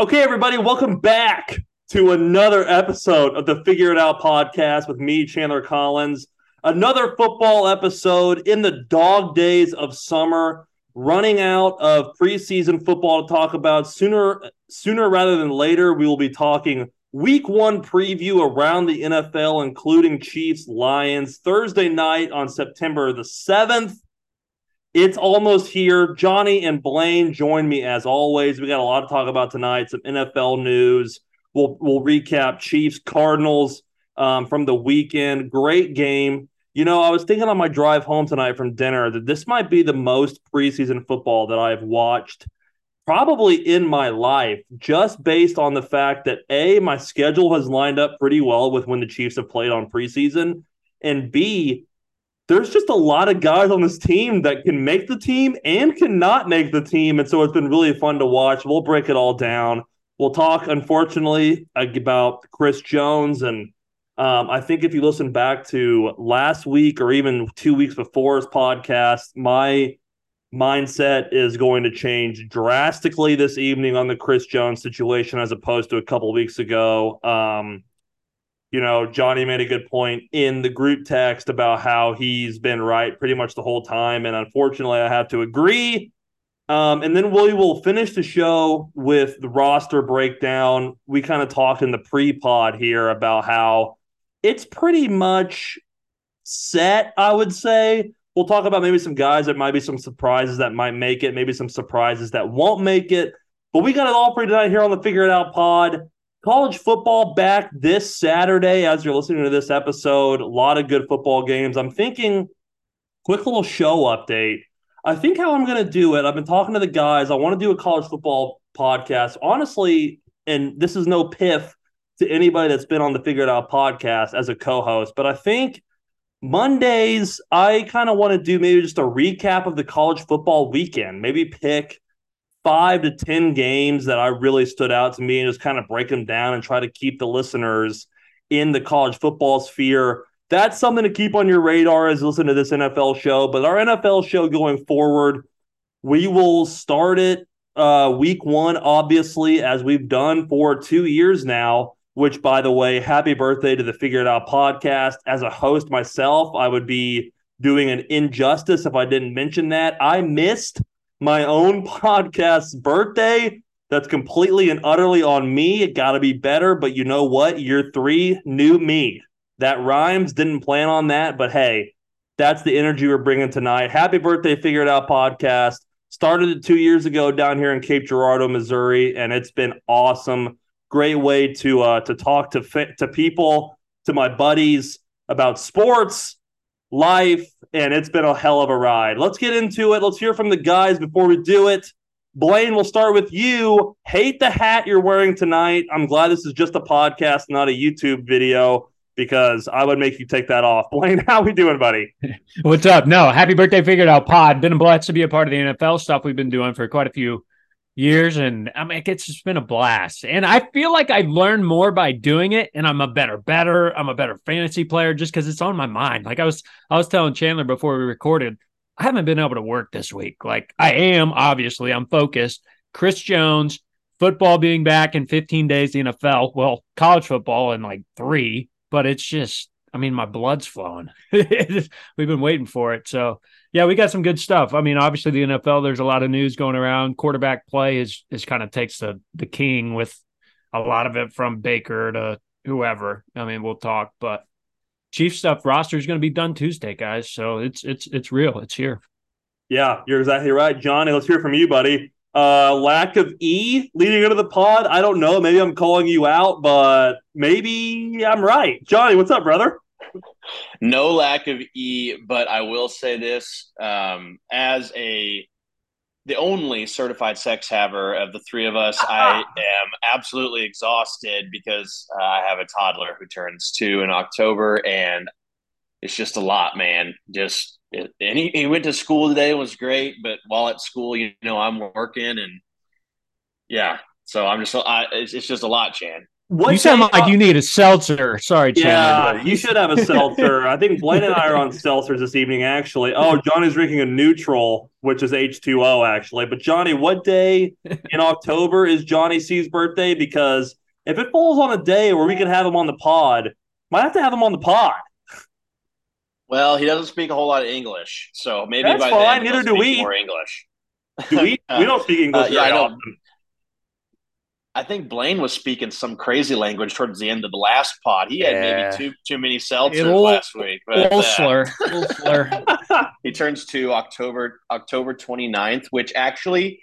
Okay, everybody, welcome back to another episode of the Figure It Out podcast with me, Chandler Collins. Another football episode in the dog days of summer, running out of preseason football to talk about. Sooner, sooner rather than later, we will be talking week one preview around the NFL, including Chiefs Lions, Thursday night on September the 7th. It's almost here. Johnny and Blaine join me as always. We got a lot to talk about tonight. Some NFL news. We'll we'll recap Chiefs Cardinals um, from the weekend. Great game. You know, I was thinking on my drive home tonight from dinner that this might be the most preseason football that I've watched probably in my life, just based on the fact that A, my schedule has lined up pretty well with when the Chiefs have played on preseason, and B, there's just a lot of guys on this team that can make the team and cannot make the team. And so it's been really fun to watch. We'll break it all down. We'll talk, unfortunately, about Chris Jones. And um, I think if you listen back to last week or even two weeks before his podcast, my mindset is going to change drastically this evening on the Chris Jones situation as opposed to a couple weeks ago. Um, you know, Johnny made a good point in the group text about how he's been right pretty much the whole time. And unfortunately, I have to agree. Um, and then we will finish the show with the roster breakdown. We kind of talked in the pre pod here about how it's pretty much set, I would say. We'll talk about maybe some guys that might be some surprises that might make it, maybe some surprises that won't make it. But we got it all for you tonight here on the Figure It Out pod. College football back this Saturday as you're listening to this episode. A lot of good football games. I'm thinking, quick little show update. I think how I'm going to do it, I've been talking to the guys. I want to do a college football podcast. Honestly, and this is no piff to anybody that's been on the Figure It Out podcast as a co host, but I think Mondays, I kind of want to do maybe just a recap of the college football weekend, maybe pick five to 10 games that I really stood out to me and just kind of break them down and try to keep the listeners in the college football sphere. That's something to keep on your radar as you listen to this NFL show. But our NFL show going forward, we will start it uh, week one, obviously, as we've done for two years now. Which, by the way, happy birthday to the Figure It Out podcast. As a host myself, I would be doing an injustice if I didn't mention that. I missed my own podcast's birthday. That's completely and utterly on me. It got to be better. But you know what? Year three, new me. That rhymes. Didn't plan on that. But hey, that's the energy we're bringing tonight. Happy birthday, Figure It Out podcast. Started it two years ago down here in Cape Girardeau, Missouri, and it's been awesome. Great way to uh, to talk to to people, to my buddies about sports, life, and it's been a hell of a ride. Let's get into it. Let's hear from the guys before we do it. Blaine, we'll start with you. Hate the hat you're wearing tonight. I'm glad this is just a podcast, not a YouTube video, because I would make you take that off. Blaine, how we doing, buddy? What's up? No, happy birthday, figured out pod. Been blessed to be a part of the NFL stuff we've been doing for quite a few years and I mean it's just been a blast. And I feel like I learned more by doing it and I'm a better better, I'm a better fantasy player just cuz it's on my mind. Like I was I was telling Chandler before we recorded, I haven't been able to work this week. Like I am obviously, I'm focused. Chris Jones, football being back in 15 days the NFL, well, college football in like 3, but it's just I mean my blood's flowing. We've been waiting for it. So yeah, we got some good stuff. I mean, obviously the NFL, there's a lot of news going around. Quarterback play is is kind of takes the the king with a lot of it from Baker to whoever. I mean, we'll talk, but Chief stuff roster is going to be done Tuesday, guys. So it's it's it's real. It's here. Yeah, you're exactly right, Johnny. Let's hear from you, buddy. Uh, lack of E leading into the pod. I don't know. Maybe I'm calling you out, but maybe I'm right. Johnny, what's up, brother? No lack of E, but I will say this: um, as a the only certified sex haver of the three of us, I am absolutely exhausted because uh, I have a toddler who turns two in October, and it's just a lot, man. Just it, and he, he went to school today, was great, but while at school, you know, I'm working, and yeah, so I'm just I, it's, it's just a lot, Chan. What you sound like you need a seltzer. Sorry, Chandler. Yeah, you should have a seltzer. I think Blaine and I are on seltzers this evening, actually. Oh, Johnny's drinking a neutral, which is H2O, actually. But, Johnny, what day in October is Johnny C's birthday? Because if it falls on a day where we can have him on the pod, might have to have him on the pod. Well, he doesn't speak a whole lot of English, so maybe That's by fine. then Neither do we. More English. Do we? we don't speak English uh, yeah, very often. I think Blaine was speaking some crazy language towards the end of the last pod. He had yeah. maybe too too many seltzers last week. But, uh, slur. slur. he turns to October October 29th, which actually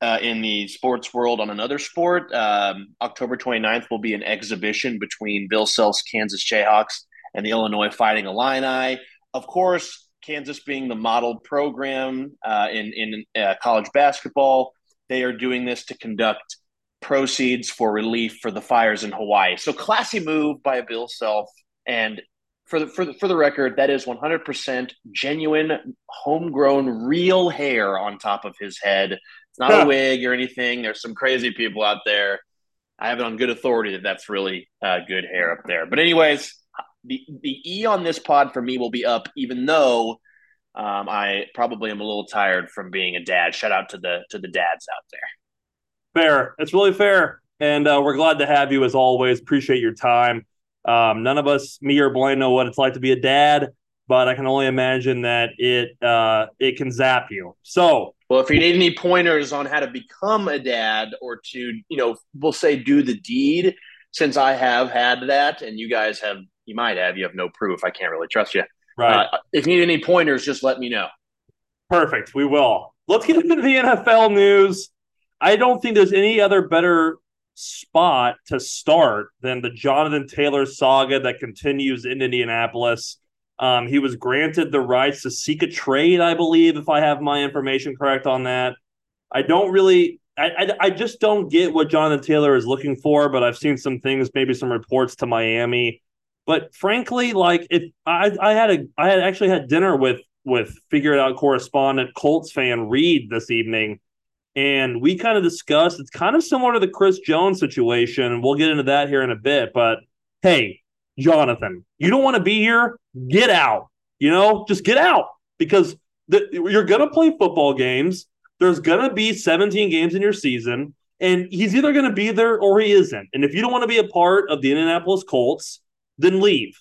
uh, in the sports world on another sport, um, October 29th will be an exhibition between Bill Self's Kansas Jayhawks and the Illinois Fighting Illini. Of course, Kansas being the model program uh, in in uh, college basketball, they are doing this to conduct proceeds for relief for the fires in Hawaii. So classy move by Bill Self. And for the, for the, for the record, that is 100% genuine, homegrown, real hair on top of his head. It's not a wig or anything. There's some crazy people out there. I have it on good authority that that's really uh, good hair up there. But anyways, the the E on this pod for me will be up, even though um, I probably am a little tired from being a dad. Shout out to the to the dads out there. Fair. It's really fair. And uh, we're glad to have you as always. Appreciate your time. Um, none of us, me or Blaine, know what it's like to be a dad, but I can only imagine that it uh, it can zap you. So, well, if you need any pointers on how to become a dad or to, you know, we'll say do the deed, since I have had that, and you guys have, you might have, you have no proof. I can't really trust you. Right. Uh, if you need any pointers, just let me know. Perfect. We will. Let's get into the NFL news. I don't think there's any other better spot to start than the Jonathan Taylor saga that continues in Indianapolis. Um, he was granted the rights to seek a trade, I believe, if I have my information correct on that. I don't really, I, I, I just don't get what Jonathan Taylor is looking for, but I've seen some things, maybe some reports to Miami. But frankly, like if I, I had a, I had actually had dinner with with figure it out correspondent Colts fan Reed this evening and we kind of discussed it's kind of similar to the Chris Jones situation. We'll get into that here in a bit. But hey, Jonathan, you don't want to be here? Get out. You know, just get out because the, you're going to play football games. There's going to be 17 games in your season, and he's either going to be there or he isn't. And if you don't want to be a part of the Indianapolis Colts, then leave.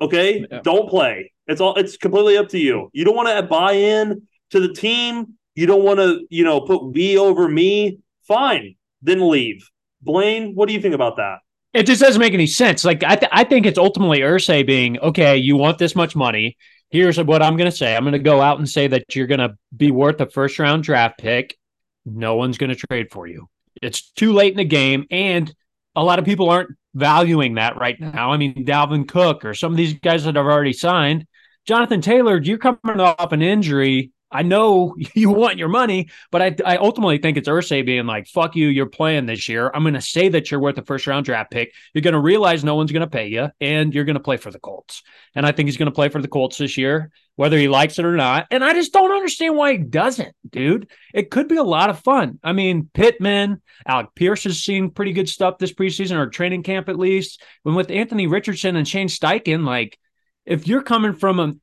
Okay? Yeah. Don't play. It's all it's completely up to you. You don't want to buy in to the team you don't want to, you know, put we over me, fine, then leave. Blaine, what do you think about that? It just doesn't make any sense. Like I, th- I think it's ultimately Irsay being okay. You want this much money. Here's what I'm going to say. I'm going to go out and say that you're going to be worth a first round draft pick. No one's going to trade for you. It's too late in the game, and a lot of people aren't valuing that right now. I mean, Dalvin Cook or some of these guys that have already signed. Jonathan Taylor, you're coming off an injury I know you want your money, but I, I ultimately think it's Irsay being like, fuck you, you're playing this year. I'm going to say that you're worth a first round draft pick. You're going to realize no one's going to pay you, and you're going to play for the Colts. And I think he's going to play for the Colts this year, whether he likes it or not. And I just don't understand why he doesn't, dude. It could be a lot of fun. I mean, Pittman, Alec Pierce has seen pretty good stuff this preseason or training camp at least. When with Anthony Richardson and Shane Steichen, like, if you're coming from a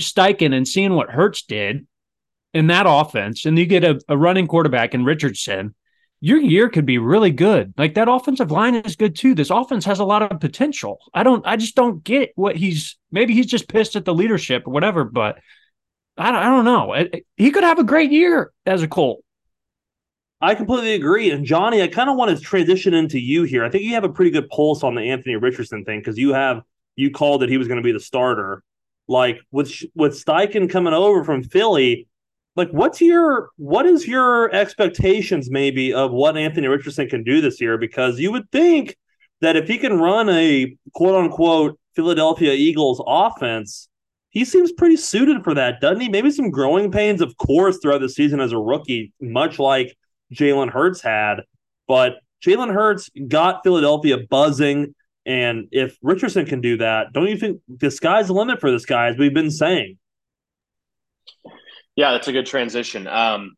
Steichen and seeing what Hurts did, in that offense and you get a, a running quarterback in Richardson, your year could be really good. Like that offensive line is good too. This offense has a lot of potential. I don't, I just don't get what he's, maybe he's just pissed at the leadership or whatever, but I don't, I don't know. It, he could have a great year as a Colt. I completely agree. And Johnny, I kind of want to transition into you here. I think you have a pretty good pulse on the Anthony Richardson thing because you have, you called that he was going to be the starter. Like with, with Steichen coming over from Philly, like what's your what is your expectations maybe of what Anthony Richardson can do this year? Because you would think that if he can run a quote unquote Philadelphia Eagles offense, he seems pretty suited for that, doesn't he? Maybe some growing pains, of course, throughout the season as a rookie, much like Jalen Hurts had. But Jalen Hurts got Philadelphia buzzing. And if Richardson can do that, don't you think the sky's the limit for this guy, as we've been saying? Yeah, that's a good transition. Um,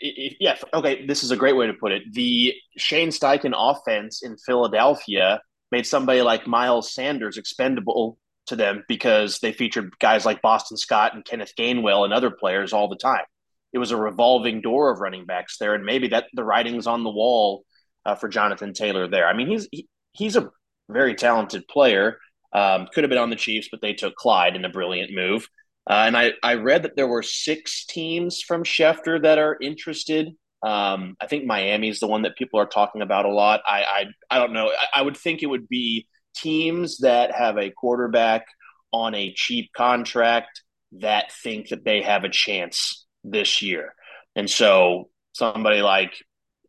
yeah, okay, this is a great way to put it. The Shane Steichen offense in Philadelphia made somebody like Miles Sanders expendable to them because they featured guys like Boston Scott and Kenneth Gainwell and other players all the time. It was a revolving door of running backs there, and maybe that the writing's on the wall uh, for Jonathan Taylor there. I mean, he's he, he's a very talented player. Um, could have been on the Chiefs, but they took Clyde in a brilliant move. Uh, and I, I read that there were six teams from Schefter that are interested. Um, I think Miami is the one that people are talking about a lot. I I, I don't know. I, I would think it would be teams that have a quarterback on a cheap contract that think that they have a chance this year. And so somebody like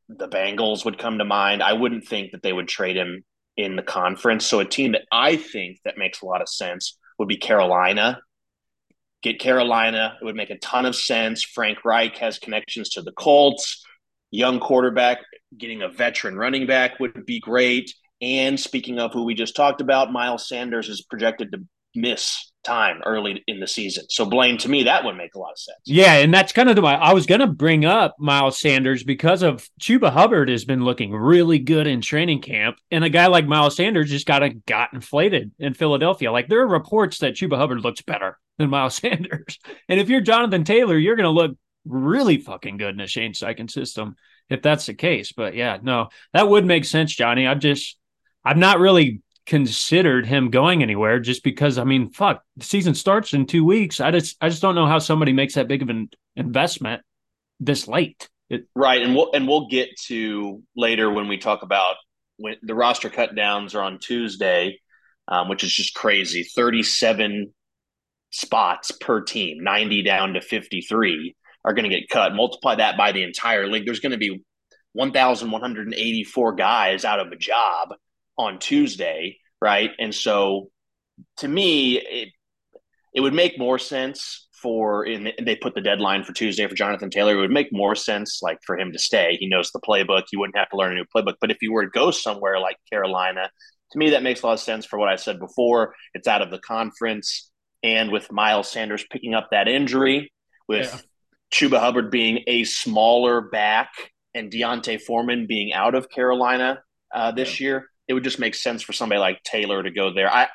the Bengals would come to mind. I wouldn't think that they would trade him in the conference. So a team that I think that makes a lot of sense would be Carolina get Carolina. It would make a ton of sense. Frank Reich has connections to the Colts. Young quarterback, getting a veteran running back would be great. And speaking of who we just talked about, Miles Sanders is projected to miss time early in the season. So Blaine, to me, that would make a lot of sense. Yeah, and that's kind of the I was going to bring up Miles Sanders because of Chuba Hubbard has been looking really good in training camp, and a guy like Miles Sanders just got a, got inflated in Philadelphia. Like there are reports that Chuba Hubbard looks better than Miles Sanders, and if you're Jonathan Taylor, you're going to look really fucking good in a Shane Steichen system if that's the case. But yeah, no, that would make sense, Johnny. I just I've not really considered him going anywhere just because I mean, fuck, the season starts in two weeks. I just I just don't know how somebody makes that big of an investment this late. It, right, and we'll and we'll get to later when we talk about when the roster cut downs are on Tuesday, um, which is just crazy. Thirty-seven spots per team, ninety down to fifty-three, are going to get cut. Multiply that by the entire league. There's going to be one thousand one hundred and eighty-four guys out of a job on Tuesday, right? And so to me, it it would make more sense for and they put the deadline for Tuesday for Jonathan Taylor. It would make more sense like for him to stay. He knows the playbook. He wouldn't have to learn a new playbook. But if he were to go somewhere like Carolina, to me that makes a lot of sense for what I said before. It's out of the conference, and with Miles Sanders picking up that injury, with yeah. Chuba Hubbard being a smaller back and D'Onta Foreman being out of Carolina uh, this yeah. year, it would just make sense for somebody like Taylor to go there. I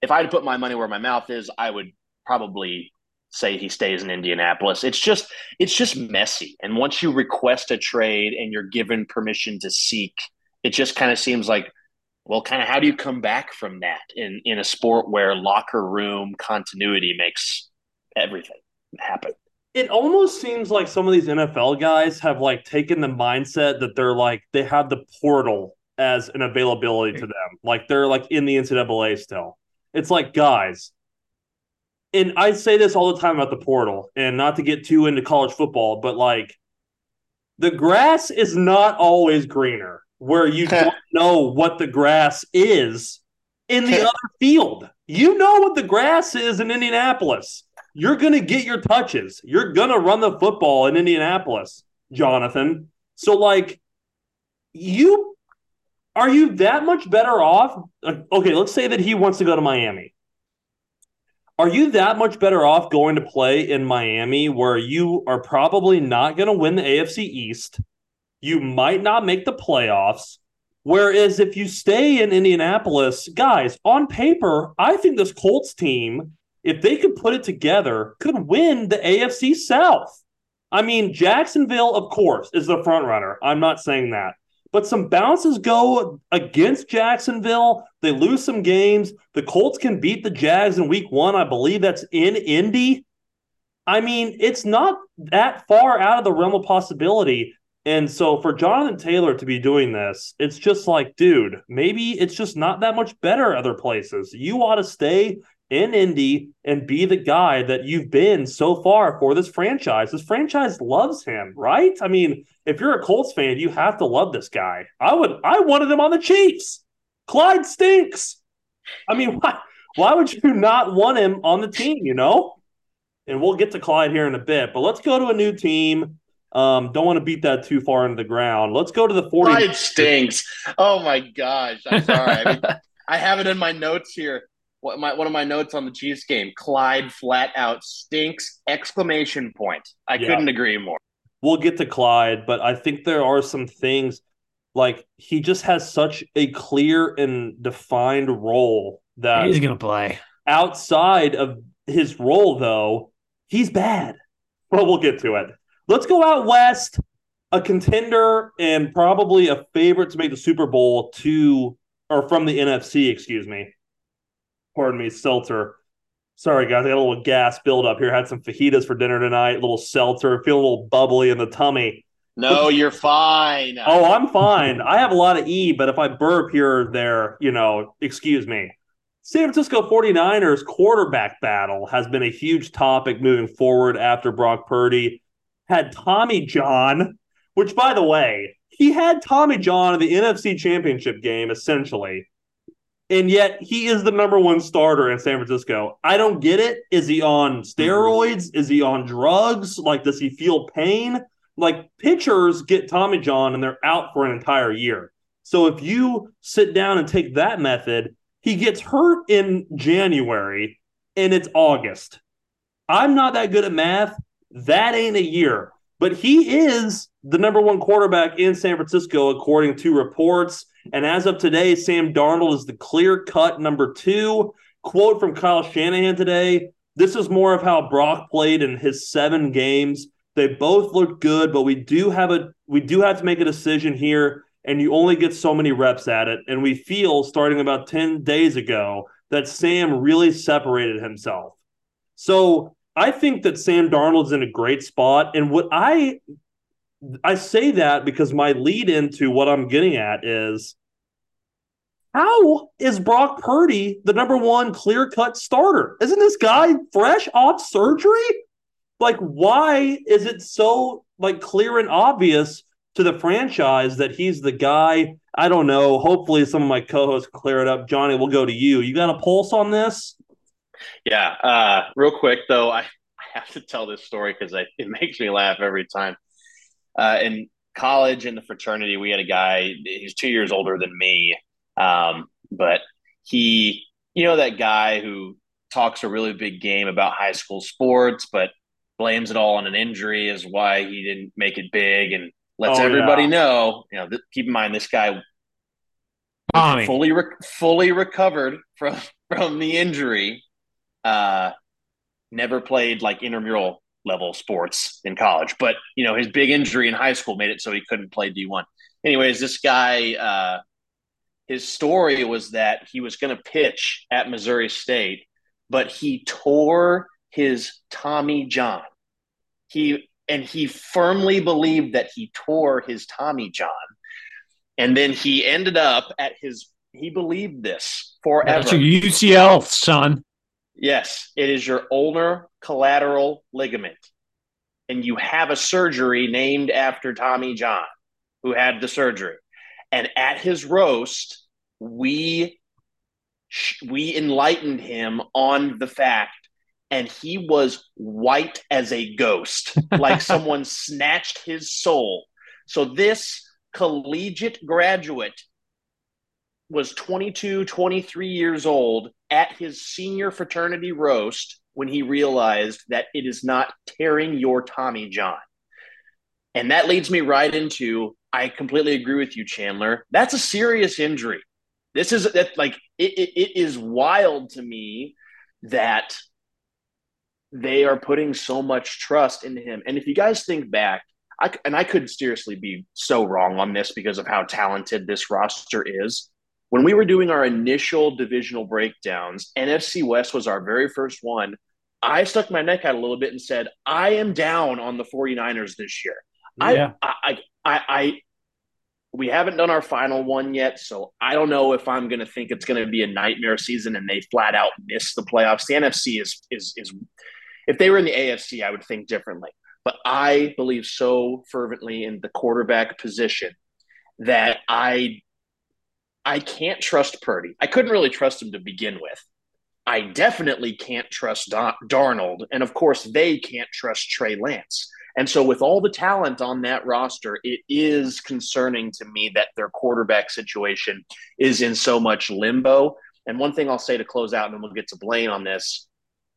if I had to put my money where my mouth is, I would probably say he stays in Indianapolis. It's just it's just messy. And once you request a trade and you're given permission to seek, it just kind of seems like well, kind of how do you come back from that in in a sport where locker room continuity makes everything happen? It almost seems like some of these NFL guys have like taken the mindset that they're like they have the portal as an availability to them. Like they're like in the NCAA still. It's like guys, and I say this all the time about the portal, and not to get too into college football, but like the grass is not always greener where you don't know what the grass is in the other field. You know what the grass is in Indianapolis. You're going to get your touches. You're going to run the football in Indianapolis, Jonathan. So, like, you are you that much better off? Okay, let's say that he wants to go to Miami. Are you that much better off going to play in Miami where you are probably not going to win the AFC East? You might not make the playoffs. Whereas if you stay in Indianapolis, guys, on paper, I think this Colts team, if they could put it together, could win the AFC South. I mean, Jacksonville, of course, is the front runner. I'm not saying that but some bounces go against Jacksonville. They lose some games. The Colts can beat the Jags in week one. I believe that's in Indy. I mean, it's not that far out of the realm of possibility. And so for Jonathan Taylor to be doing this, it's just like, dude, maybe it's just not that much better other places. You ought to stay in Indy and be the guy that you've been so far for this franchise. This franchise loves him, right? I mean, if you're a Colts fan, you have to love this guy. I would I wanted him on the Chiefs. Clyde stinks. I mean, why why would you not want him on the team, you know? And we'll get to Clyde here in a bit, but let's go to a new team. Um, don't want to beat that too far into the ground. Let's go to the 40. Clyde stinks. Oh my gosh. I'm sorry. I, mean, I have it in my notes here what my one of my notes on the Chiefs game, Clyde flat out stinks! Exclamation point. I yeah. couldn't agree more. we'll get to Clyde, but I think there are some things like he just has such a clear and defined role that he's gonna play. Outside of his role, though, he's bad. Well, we'll get to it. Let's go out west. A contender and probably a favorite to make the Super Bowl to or from the NFC, excuse me. Pardon me, seltzer. Sorry, guys, I got a little gas buildup here. Had some fajitas for dinner tonight, a little seltzer, feel a little bubbly in the tummy. No, you're fine. Oh, I'm fine. I have a lot of E, but if I burp here or there, you know, excuse me. San Francisco 49ers quarterback battle has been a huge topic moving forward after Brock Purdy had Tommy John, which, by the way, he had Tommy John in the NFC Championship game, essentially. And yet he is the number one starter in San Francisco. I don't get it. Is he on steroids? Is he on drugs? Like, does he feel pain? Like, pitchers get Tommy John and they're out for an entire year. So if you sit down and take that method, he gets hurt in January and it's August. I'm not that good at math. That ain't a year. But he is the number one quarterback in San Francisco, according to reports. And as of today, Sam Darnold is the clear cut number two. Quote from Kyle Shanahan today This is more of how Brock played in his seven games. They both look good, but we do have a we do have to make a decision here and you only get so many reps at it. And we feel starting about 10 days ago that Sam really separated himself. So I think that Sam Darnold's in a great spot. And what I I say that because my lead into what I'm getting at is how is Brock Purdy the number one clear cut starter? Isn't this guy fresh off surgery? Like, why is it so like clear and obvious to the franchise that he's the guy. I don't know. Hopefully, some of my co-hosts clear it up. Johnny, we'll go to you. You got a pulse on this? Yeah. Uh, real quick though, I, I have to tell this story because it makes me laugh every time. Uh, in college in the fraternity, we had a guy. He's two years older than me, um, but he, you know, that guy who talks a really big game about high school sports, but blames it all on an injury is why he didn't make it big and lets oh, everybody yeah. know. You know, th- keep in mind this guy fully re- fully recovered from from the injury. Uh, never played like intramural level sports in college, but you know his big injury in high school made it so he couldn't play D one. Anyways, this guy, uh, his story was that he was going to pitch at Missouri State, but he tore his Tommy John. He and he firmly believed that he tore his Tommy John. And then he ended up at his, he believed this forever. That's UCL, son. Yes, it is your ulnar collateral ligament. And you have a surgery named after Tommy John, who had the surgery. And at his roast, we we enlightened him on the fact and he was white as a ghost, like someone snatched his soul. So this collegiate graduate was 22, 23 years old at his senior fraternity roast when he realized that it is not tearing your Tommy John. And that leads me right into I completely agree with you, Chandler. That's a serious injury. This is that like it, it, it is wild to me that they are putting so much trust into him. And if you guys think back, I, and I could seriously be so wrong on this because of how talented this roster is. When we were doing our initial divisional breakdowns, NFC West was our very first one. I stuck my neck out a little bit and said, I am down on the 49ers this year. Yeah. I, I, I, I, we haven't done our final one yet, so I don't know if I'm going to think it's going to be a nightmare season and they flat out miss the playoffs. The NFC is is is if they were in the AFC, I would think differently. But I believe so fervently in the quarterback position that I I can't trust Purdy. I couldn't really trust him to begin with. I definitely can't trust Darnold, and of course, they can't trust Trey Lance. And so, with all the talent on that roster, it is concerning to me that their quarterback situation is in so much limbo. And one thing I'll say to close out, and then we'll get to Blaine on this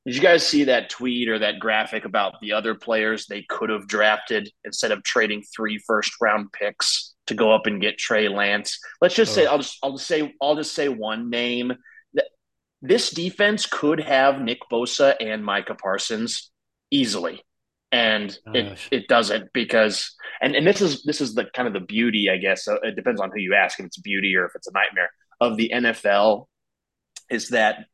Did you guys see that tweet or that graphic about the other players they could have drafted instead of trading three first round picks to go up and get Trey Lance? Let's just say oh. I'll just I'll just say I'll just say one name. This defense could have Nick Bosa and Micah Parsons easily. And oh, it, it doesn't because and, and this is this is the kind of the beauty, I guess. So it depends on who you ask if it's beauty or if it's a nightmare of the NFL is that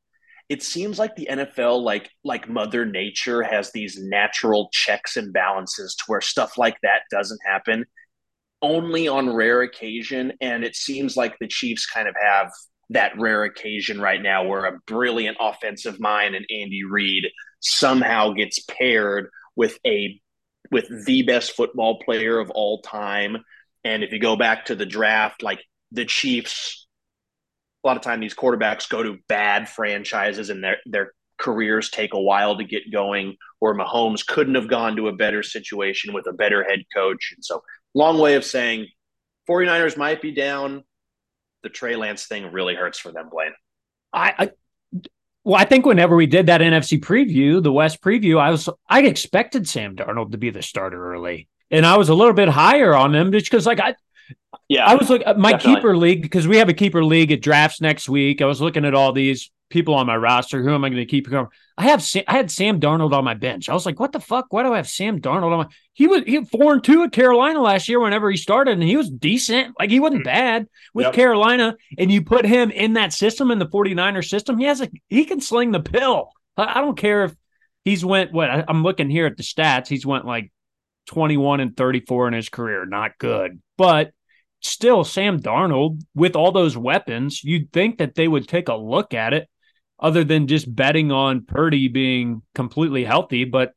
it seems like the NFL, like like Mother Nature, has these natural checks and balances to where stuff like that doesn't happen only on rare occasion. And it seems like the Chiefs kind of have that rare occasion right now where a brilliant offensive mind and Andy Reid somehow gets paired with a with the best football player of all time. And if you go back to the draft, like the Chiefs a lot of time these quarterbacks go to bad franchises and their their careers take a while to get going or Mahomes couldn't have gone to a better situation with a better head coach. And so long way of saying 49ers might be down. The Trey Lance thing really hurts for them Blaine. I, I well, I think whenever we did that NFC preview, the West preview, I was I expected Sam Darnold to be the starter early, and I was a little bit higher on him just because like I yeah, I was like my definitely. keeper league because we have a keeper league at drafts next week. I was looking at all these people on my roster. Who am I going to keep? I have Sam, I had Sam Darnold on my bench. I was like, what the fuck? Why do I have Sam Darnold on my? He was he four and two at Carolina last year. Whenever he started, and he was decent. Like he wasn't hmm. bad with yep. Carolina. And you put him in that system in the 49er system. He has a he can sling the pill. I, I don't care if he's went what I, I'm looking here at the stats. He's went like 21 and 34 in his career. Not good, but still Sam Darnold with all those weapons, you'd think that they would take a look at it other than just betting on Purdy being completely healthy. But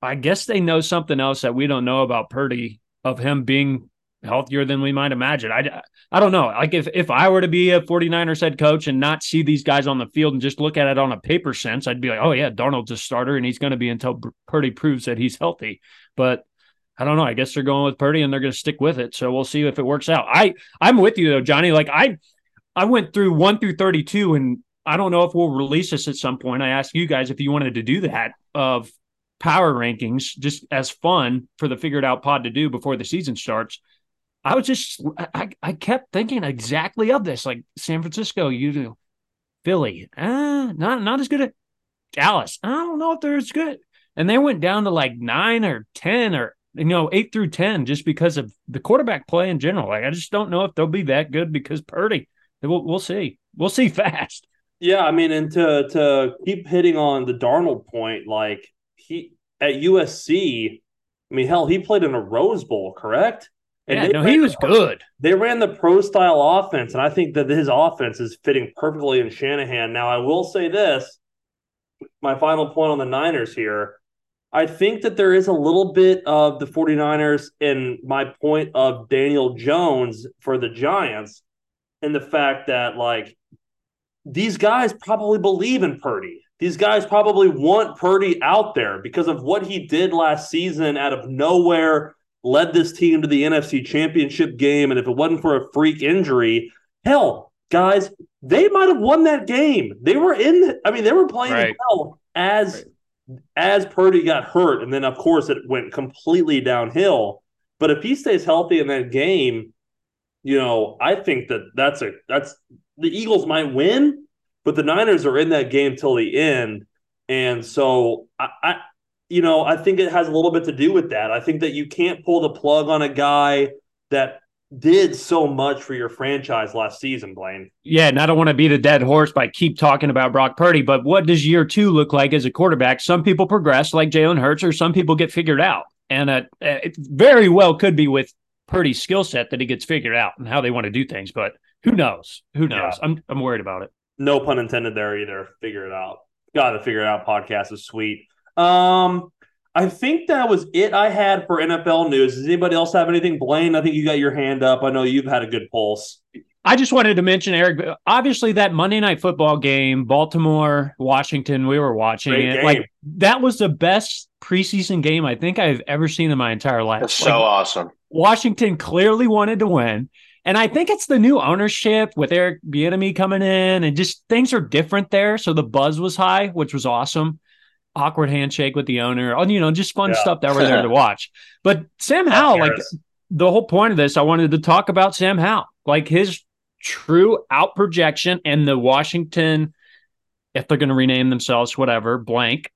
I guess they know something else that we don't know about Purdy of him being healthier than we might imagine. I, I don't know. Like if, if I were to be a 49ers head coach and not see these guys on the field and just look at it on a paper sense, I'd be like, oh yeah, Darnold's a starter and he's going to be until Purdy proves that he's healthy. But I don't know. I guess they're going with Purdy and they're going to stick with it. So we'll see if it works out. I I'm with you though, Johnny. Like I I went through one through 32 and I don't know if we'll release this at some point. I asked you guys if you wanted to do that of power rankings just as fun for the figured out pod to do before the season starts. I was just I, I kept thinking exactly of this. Like San Francisco, you do Philly, uh, not not as good at Dallas. I don't know if they're as good. And they went down to like nine or ten or you know, eight through 10 just because of the quarterback play in general. Like, I just don't know if they'll be that good because Purdy. We'll, we'll see. We'll see fast. Yeah. I mean, and to, to keep hitting on the Darnold point, like he at USC, I mean, hell, he played in a Rose Bowl, correct? And yeah, no, he was good. They ran the pro style offense, and I think that his offense is fitting perfectly in Shanahan. Now, I will say this my final point on the Niners here I think that there is a little bit of the 49ers in my point of Daniel Jones for the Giants and the fact that like these guys probably believe in Purdy. These guys probably want Purdy out there because of what he did last season out of nowhere, led this team to the NFC championship game. And if it wasn't for a freak injury, hell, guys, they might have won that game. They were in, I mean, they were playing right. well as right as Purdy got hurt, and then of course it went completely downhill. But if he stays healthy in that game, you know, I think that that's a that's the Eagles might win, but the Niners are in that game till the end, and so I, I you know, I think it has a little bit to do with that. I think that you can't pull the plug on a guy that did so much for your franchise last season, Blaine. Yeah, and I don't want to be the dead horse by keep talking about Brock Purdy, but what does year two look like as a quarterback? Some people progress like Jalen Hurts, or some people get figured out, and uh, it very well could be with Purdy's skill set that he gets figured out and how they want to do things. But who knows? Who knows? Yeah. I'm I'm worried about it. No pun intended there either. Figure it out. Got to figure it out. Podcast is sweet. Um, I think that was it I had for NFL news. Does anybody else have anything? Blaine, I think you got your hand up. I know you've had a good pulse. I just wanted to mention, Eric, obviously that Monday night football game, Baltimore, Washington, we were watching Great it. Game. Like that was the best preseason game I think I've ever seen in my entire life. That's like, so awesome. Washington clearly wanted to win. And I think it's the new ownership with Eric Bieniemy coming in and just things are different there. So the buzz was high, which was awesome. Awkward handshake with the owner. Oh, you know, just fun yeah. stuff that we're there to watch. But Sam Howell, like the whole point of this, I wanted to talk about Sam Howell, like his true out projection and the Washington, if they're going to rename themselves, whatever, blank.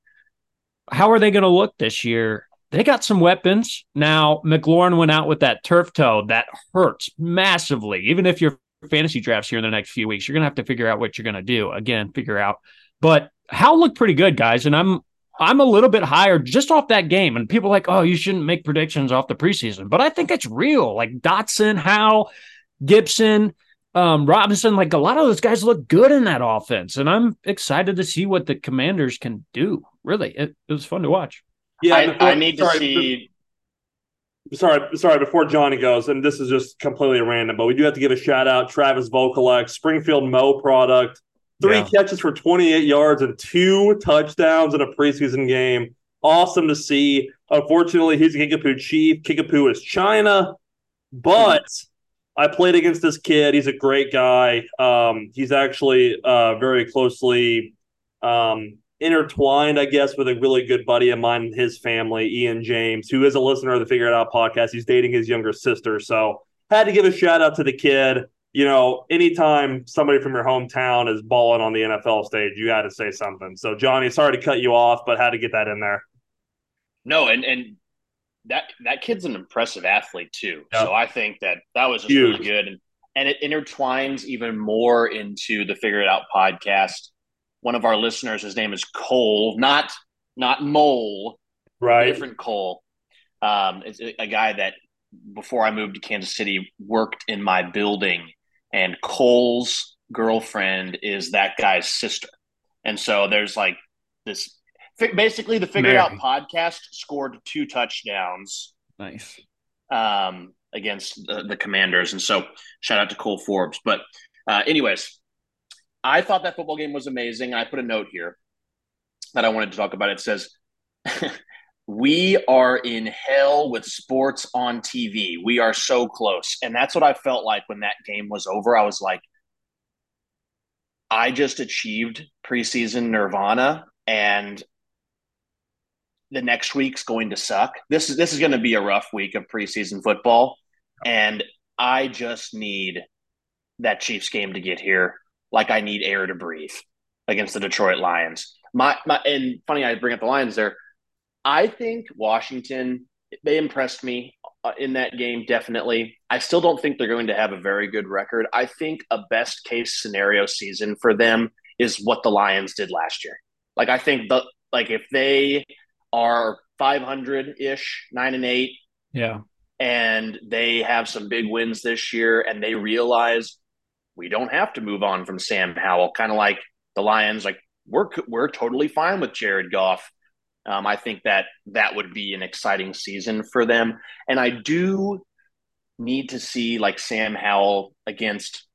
How are they going to look this year? They got some weapons. Now, McLaurin went out with that turf toe. That hurts massively. Even if your fantasy drafts here in the next few weeks, you're going to have to figure out what you're going to do. Again, figure out. But Howell looked pretty good, guys. And I'm I'm a little bit higher just off that game. And people like, oh, you shouldn't make predictions off the preseason. But I think it's real. Like Dotson, Howell, Gibson, um, Robinson, like a lot of those guys look good in that offense. And I'm excited to see what the commanders can do. Really, it, it was fun to watch. Yeah, I, before, I need sorry, to see. Sorry, sorry. Before Johnny goes, and this is just completely random, but we do have to give a shout out Travis Vokolek, Springfield Mo product Three yeah. catches for 28 yards and two touchdowns in a preseason game. Awesome to see. Unfortunately, he's a Kickapoo chief. Kickapoo is China, but I played against this kid. He's a great guy. Um, he's actually uh, very closely um, intertwined, I guess, with a really good buddy of mine and his family, Ian James, who is a listener of the Figure It Out podcast. He's dating his younger sister. So had to give a shout out to the kid you know, anytime somebody from your hometown is balling on the NFL stage, you got to say something. So, Johnny, sorry to cut you off, but had to get that in there. No, and and that that kid's an impressive athlete too. Yep. So I think that that was just Huge. really good, and and it intertwines even more into the Figure It Out podcast. One of our listeners, his name is Cole, not not Mole, right? Different Cole. Um, it's a guy that before I moved to Kansas City worked in my building and Cole's girlfriend is that guy's sister. And so there's like this basically the figured out podcast scored two touchdowns. Nice. Um, against the, the, commanders. And so shout out to Cole Forbes. But uh, anyways, I thought that football game was amazing. I put a note here that I wanted to talk about. It says we are in hell with sports on TV. We are so close. And that's what I felt like when that game was over. I was like, I just achieved preseason nirvana and the next week's going to suck. This is this is going to be a rough week of preseason football and I just need that Chiefs game to get here like I need air to breathe against the Detroit Lions. My my and funny I bring up the Lions there I think Washington, they impressed me uh, in that game, definitely. I still don't think they're going to have a very good record. I think a best case scenario season for them is what the Lions did last year. Like, I think the, like if they are 500 ish, nine and eight. Yeah. And they have some big wins this year and they realize we don't have to move on from Sam Howell, kind of like the Lions, like we're, we're totally fine with Jared Goff um, I think that that would be an exciting season for them. And I do need to see like Sam Howell against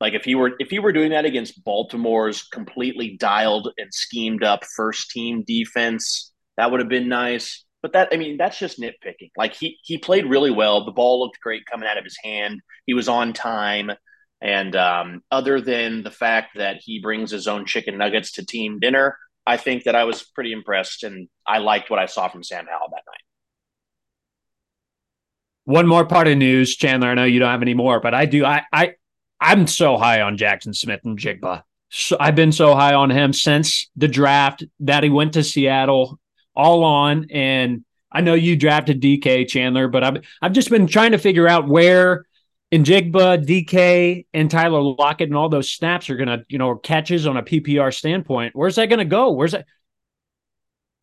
like if he were if he were doing that against Baltimore's completely dialed and schemed up first team defense, that would have been nice. But that I mean that's just nitpicking. Like he he played really well. The ball looked great coming out of his hand. He was on time. And um, other than the fact that he brings his own chicken nuggets to team dinner, I think that I was pretty impressed and I liked what I saw from Sam Howell that night. One more part of news, Chandler. I know you don't have any more, but I do. I I I'm so high on Jackson Smith-Njigba. So I've been so high on him since the draft that he went to Seattle, all on. And I know you drafted DK Chandler, but I've I've just been trying to figure out where Njigba, DK, and Tyler Lockett and all those snaps are going to, you know, catches on a PPR standpoint. Where's that going to go? Where's that?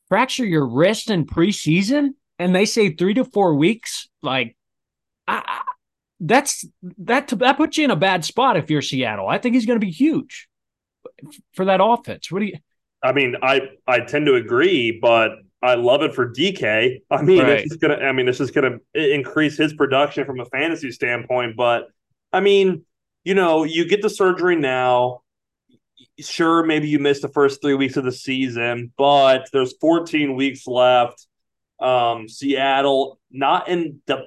Fracture your wrist in preseason and they say three to four weeks. Like, I, that's that that puts you in a bad spot if you're Seattle. I think he's going to be huge for that offense. What do you? I mean, I I tend to agree, but I love it for DK. I mean, right. it's just gonna. I mean, this is gonna increase his production from a fantasy standpoint. But I mean, you know, you get the surgery now. Sure, maybe you missed the first three weeks of the season, but there's 14 weeks left. Um, Seattle, not in the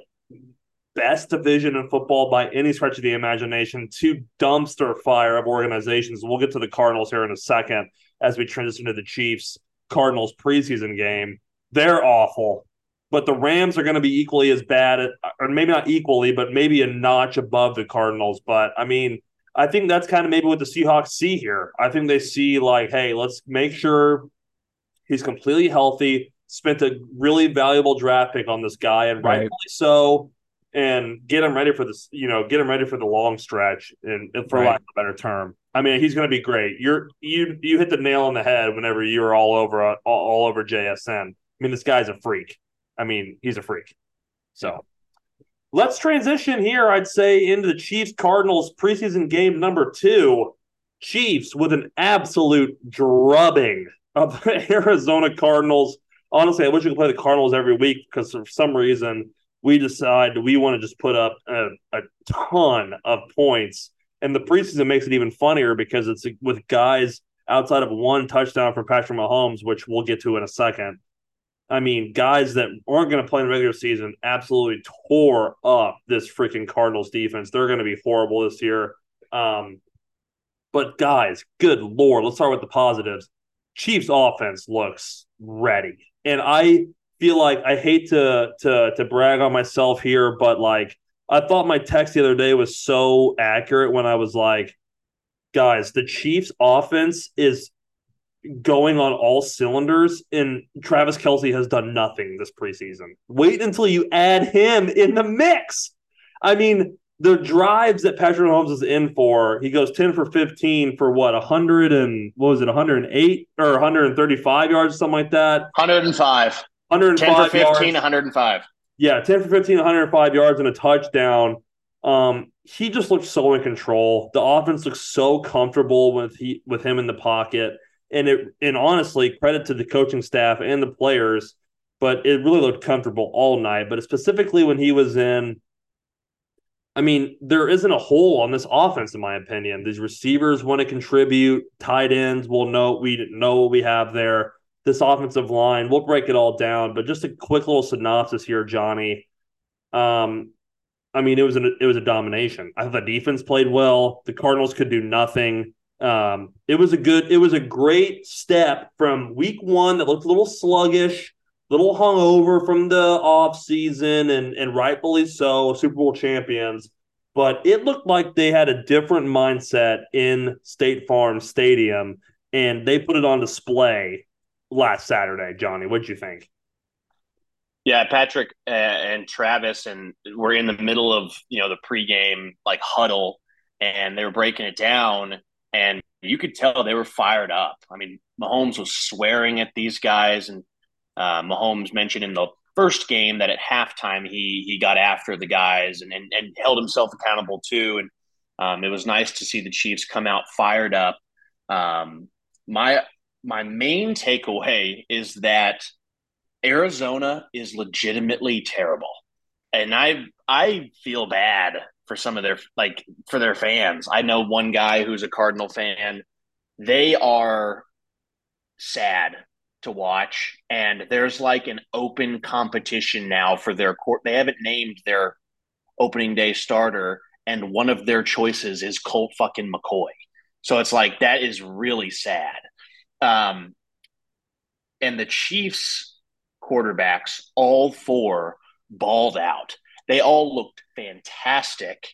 best division in football by any stretch of the imagination. Two dumpster fire of organizations. We'll get to the Cardinals here in a second as we transition to the Chiefs. Cardinals preseason game. They're awful. But the Rams are going to be equally as bad, or maybe not equally, but maybe a notch above the Cardinals. But I mean, I think that's kind of maybe what the Seahawks see here. I think they see like, hey, let's make sure he's completely healthy. Spent a really valuable draft pick on this guy, and right. rightfully so and get him ready for this, you know, get him ready for the long stretch and, and for right. lack of a better term. I mean, he's going to be great. You're you you hit the nail on the head whenever you were all over all, all over JSN. I mean, this guy's a freak. I mean, he's a freak. So let's transition here. I'd say into the Chiefs Cardinals preseason game number two. Chiefs with an absolute drubbing of the Arizona Cardinals. Honestly, I wish we could play the Cardinals every week because for some reason we decide we want to just put up a, a ton of points. And the preseason makes it even funnier because it's with guys outside of one touchdown for Patrick Mahomes, which we'll get to in a second. I mean, guys that aren't going to play in the regular season absolutely tore up this freaking Cardinals defense. They're going to be horrible this year. Um, but guys, good lord, let's start with the positives. Chiefs offense looks ready, and I feel like I hate to to to brag on myself here, but like I thought my text the other day was so accurate when I was like, guys, the Chiefs offense is going on all cylinders, and Travis Kelce has done nothing this preseason. Wait until you add him in the mix. I mean, the drives that Patrick Mahomes is in for, he goes 10 for 15 for what, 100 and what was it, 108 or 135 yards, something like that? 105. 105 10 for 15, yards. 105. Yeah, 10 for 15, 105 yards and a touchdown. Um, he just looks so in control. The offense looks so comfortable with he with him in the pocket. And it and honestly, credit to the coaching staff and the players, but it really looked comfortable all night. But specifically when he was in, I mean, there isn't a hole on this offense, in my opinion. These receivers want to contribute, tight ends will know we know what we have there this offensive line. We'll break it all down, but just a quick little synopsis here, Johnny. Um, I mean, it was an, it was a domination. I thought the defense played well. The Cardinals could do nothing. Um, it was a good, it was a great step from week one that looked a little sluggish, a little hungover from the off season, and and rightfully so, Super Bowl champions. But it looked like they had a different mindset in State Farm Stadium, and they put it on display last Saturday, Johnny. What'd you think? Yeah, Patrick uh, and Travis, and we're in the middle of you know the pregame like huddle, and they were breaking it down, and you could tell they were fired up. I mean, Mahomes was swearing at these guys, and uh, Mahomes mentioned in the first game that at halftime he he got after the guys and and, and held himself accountable too, and um, it was nice to see the Chiefs come out fired up. Um, my my main takeaway is that Arizona is legitimately terrible. And I I feel bad for some of their like for their fans. I know one guy who's a Cardinal fan. They are sad to watch and there's like an open competition now for their court. They haven't named their opening day starter and one of their choices is Colt fucking McCoy. So it's like that is really sad. Um, and the Chiefs quarterbacks, all four balled out. They all looked fantastic.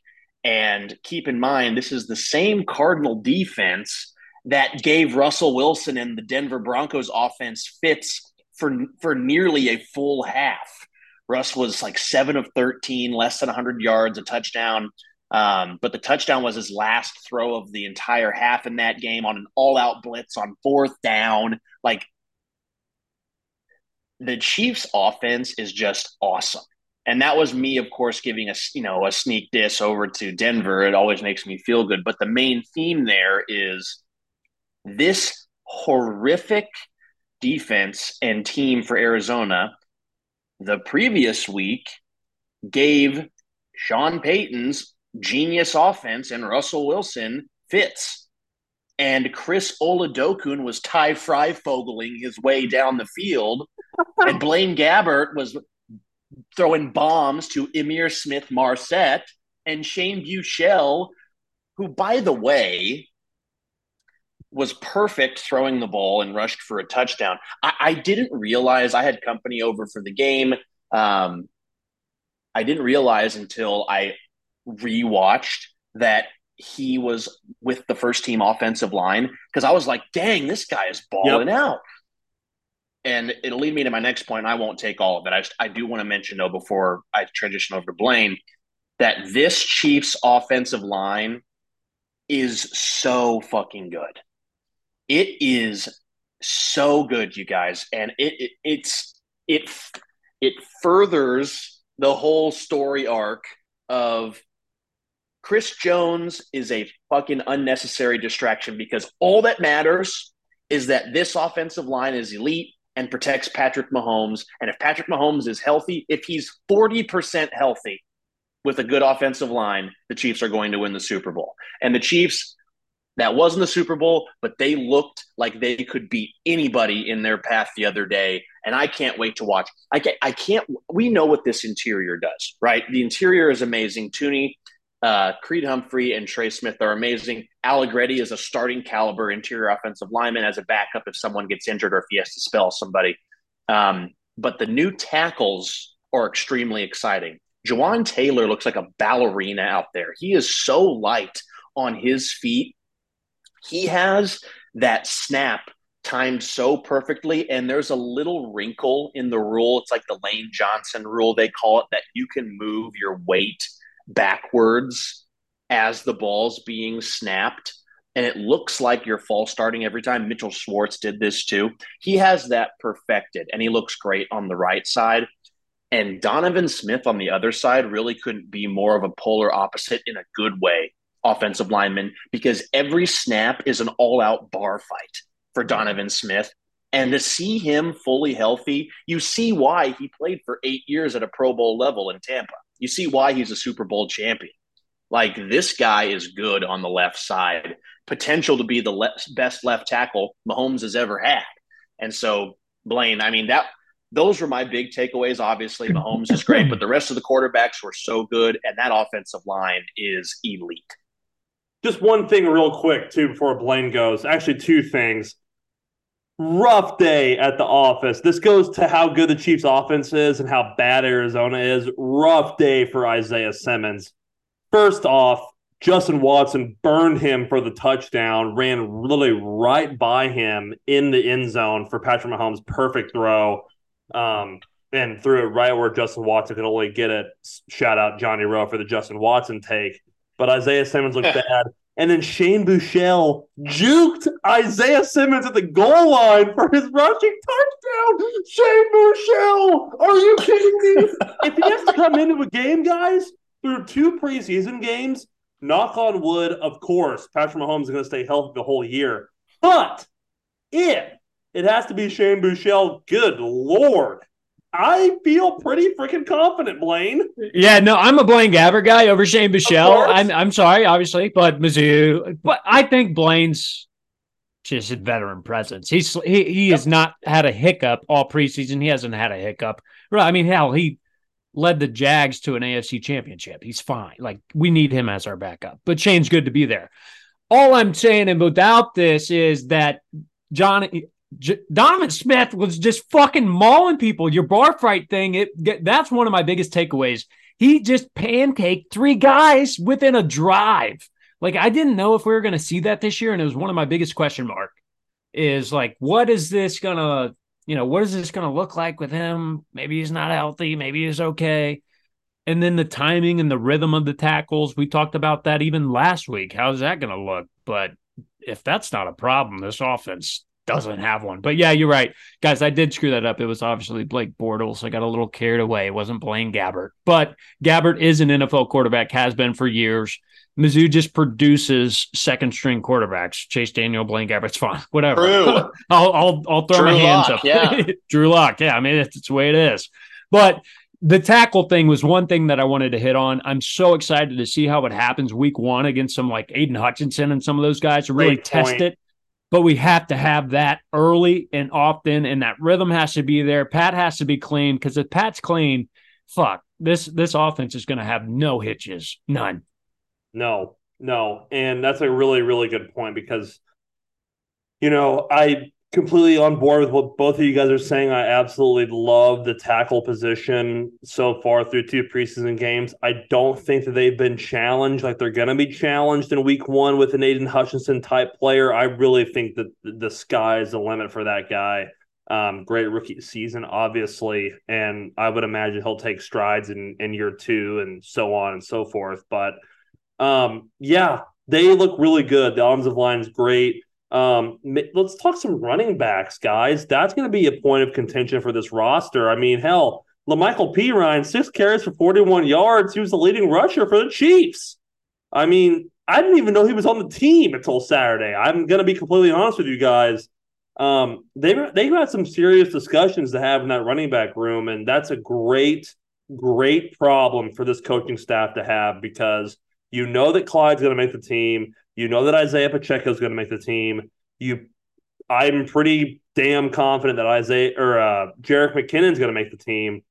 And keep in mind, this is the same Cardinal defense that gave Russell Wilson and the Denver Broncos offense fits for for nearly a full half. Russ was like seven of 13, less than 100 yards, a touchdown. Um, but the touchdown was his last throw of the entire half in that game on an all out blitz on fourth down. Like the Chiefs offense is just awesome. And that was me, of course, giving a you know a sneak diss over to Denver. It always makes me feel good. But the main theme there is this horrific defense and team for Arizona. The previous week gave Sean Payton's genius offense and Russell Wilson fits. And Chris Oladokun was Ty Fogling his way down the field. and Blaine Gabbert was throwing bombs to Ihmir Smith Marsette and Shane Buechele, who, by the way, was perfect throwing the ball and rushed for a touchdown. I, I didn't realize I had company over for the game. Um, I didn't realize until I rewatched that he was with the first team offensive line because I was like, dang, this guy is balling yep. out. And it'll lead me to my next point. I won't take all of it. I, just, I do want to mention, though, before I transition over to Blaine, that this Chiefs offensive line is so fucking good. It is so good, you guys, and it, it it's it it furthers the whole story arc of Chris Jones is a fucking unnecessary distraction because all that matters is that this offensive line is elite and protects Patrick Mahomes. And if Patrick Mahomes is healthy, if he's 40% healthy with a good offensive line, the Chiefs are going to win the Super Bowl. And the Chiefs, that wasn't the Super Bowl, but they looked like they could beat anybody in their path the other day. And I can't wait to watch. I can't, I can't, we know what this interior does, right? The interior is amazing. Thuney uh, Creed Humphrey and Trey Smith are amazing. Allegretti is a starting caliber interior offensive lineman as a backup if someone gets injured or if he has to spell somebody. Um, but the new tackles are extremely exciting. Jawaan Taylor looks like a ballerina out there. He is so light on his feet. He has that snap timed so perfectly. And there's a little wrinkle in the rule. It's like the Lane Johnson rule, they call it, that you can move your weight backwards as the ball's being snapped. And it looks like you're false starting every time. Mitchell Schwartz did this too. He has that perfected and he looks great on the right side. And Donovan Smith on the other side really couldn't be more of a polar opposite in a good way, offensive lineman, because every snap is an all out bar fight for Donovan Smith. And to see him fully healthy, you see why he played for eight years at a Pro Bowl level in Tampa you see why he's a Super Bowl champion. Like this guy is good on the left side, potential to be the le- best left tackle Mahomes has ever had. And so, Blaine, I mean that those were my big takeaways. Obviously, Mahomes is great, but the rest of the quarterbacks were so good, and that offensive line is elite. Just one thing, real quick, too, before Blaine goes. Actually, two things rough day at the office. This goes to how good the Chiefs offense is and how bad Arizona is. Rough day for Isaiah Simmons. First off, Justin Watson burned him for the touchdown, ran literally right by him in the end zone for Patrick Mahomes' perfect throw, um, and threw it right where Justin Watson could only get it. Shout out Johnny Rowe for the Justin Watson take. But Isaiah Simmons looked bad. And then Shane Buechele juked Isaiah Simmons at the goal line for his rushing touchdown. Shane Buechele, are you kidding me? if he has to come into a game, guys, through two preseason games, knock on wood, of course, Patrick Mahomes is going to stay healthy the whole year. But if it has to be Shane Buechele, good lord, I feel pretty freaking confident, Blaine. Yeah, no, I'm a Blaine Gabbert guy over Shane Buechele. I'm I'm sorry, obviously, but Mizzou. But I think Blaine's just a veteran presence. He's he he has not had a hiccup all preseason. He hasn't had a hiccup. Right. I mean, hell, he led the Jags to an AFC championship. He's fine. Like we need him as our backup. But Shane's good to be there. All I'm saying, and without this, is that John J- Donovan Smith was just fucking mauling people. Your bar fight thing, it that's one of my biggest takeaways. He just pancaked three guys within a drive. Like I didn't know if we were going to see that this year, and it was one of my biggest question mark. Is like, what is this gonna, you know, what is this gonna look like with him? Maybe he's not healthy. Maybe he's okay. And then the timing and the rhythm of the tackles, we talked about that even last week. How's that going to look? But if that's not a problem, this offense doesn't have one. But yeah, you're right. Guys, I did screw that up. It was obviously Blake Bortles. I got a little carried away. It wasn't Blaine Gabbert. But Gabbert is an NFL quarterback, has been for years. Mizzou just produces second string quarterbacks. Chase Daniel, Blaine Gabbert's fine. Whatever. I'll, I'll, I'll throw Drew my hands Lock, up. Yeah. Drew Lock. Yeah. I mean, it's, it's the way it is. But the tackle thing was one thing that I wanted to hit on. I'm so excited to see how it happens week one against some like Aidan Hutchinson and some of those guys to really Great test point. it but we have to have that early and often, and that rhythm has to be there. Pat has to be clean because if Pat's clean, fuck this this offense is going to have no hitches, none. No, no, and that's a really really good point because you know, I completely on board with what both of you guys are saying. I absolutely love the tackle position so far through two preseason games. I don't think that they've been challenged like they're going to be challenged in week one with an Aidan Hutchinson type player. I really think that the sky is the limit for that guy. Um, great rookie season, obviously, and I would imagine he'll take strides in, in year two and so on and so forth. But um, yeah, they look really good. The offensive line is great. Um, let's talk some running backs, guys. That's going to be a point of contention for this roster. I mean, hell, La'Mical Perine, six carries for 41 yards. He was the leading rusher for the Chiefs. I mean, I didn't even know he was on the team until Saturday. I'm going to be completely honest with you guys. Um, they they had some serious discussions to have in that running back room, and that's a great, great problem for this coaching staff to have because you know that Clyde's going to make the team. You know that Isaiah Pacheco is going to make the team. You, I'm pretty damn confident that Isaiah or uh, Jerick McKinnon's going to make the team.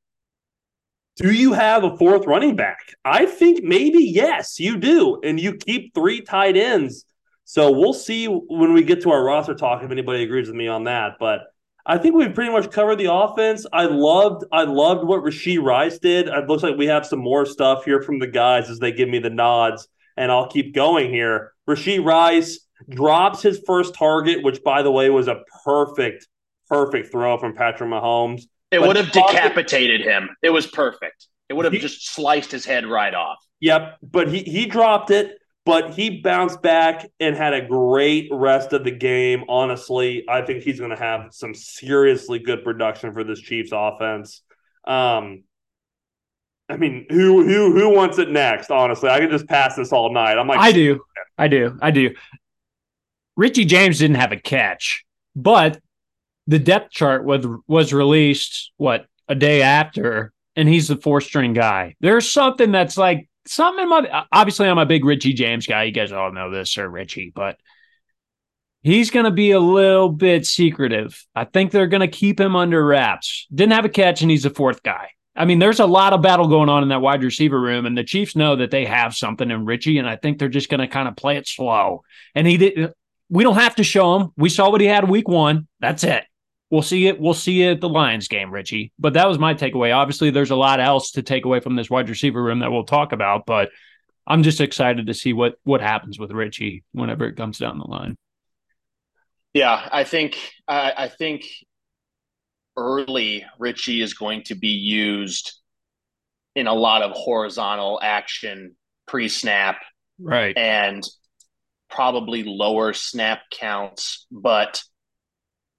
Do you have a fourth running back? I think maybe yes, you do, and you keep three tight ends. So we'll see when we get to our roster talk if anybody agrees with me on that. But I think we've pretty much covered the offense. I loved I loved what Rashee Rice did. It looks like we have some more stuff here from the guys as they give me the nods, and I'll keep going here. Rashee Rice drops his first target, which by the way was a perfect, perfect throw from Patrick Mahomes. It but would have decapitated him. It was perfect. It would have he, just sliced his head right off. Yep, but he he dropped it, but he bounced back and had a great rest of the game. Honestly, I think he's going to have some seriously good production for this Chiefs offense. Um, I mean, who who who wants it next? Honestly, I could just pass this all night. I'm like, I do, I do, I do. Richie James didn't have a catch, but the depth chart was was released what a day after, and he's the four string guy. There's something that's like something in my. Obviously, I'm a big Richie James guy. You guys all know this, Sir Richie, but he's going to be a little bit secretive. I think they're going to keep him under wraps. Didn't have a catch, and he's the fourth guy. I mean, there's a lot of battle going on in that wide receiver room, and the Chiefs know that they have something in Richie, and I think they're just going to kind of play it slow. And he did. We don't have to show him. We saw what he had week one. That's it. We'll see it. We'll see it at the Lions game, Richie. But that was my takeaway. Obviously, there's a lot else to take away from this wide receiver room that we'll talk about. But I'm just excited to see what what happens with Richie whenever it comes down the line. Yeah, I think I, I think early Richie is going to be used in a lot of horizontal action pre snap. Right. And probably lower snap counts, but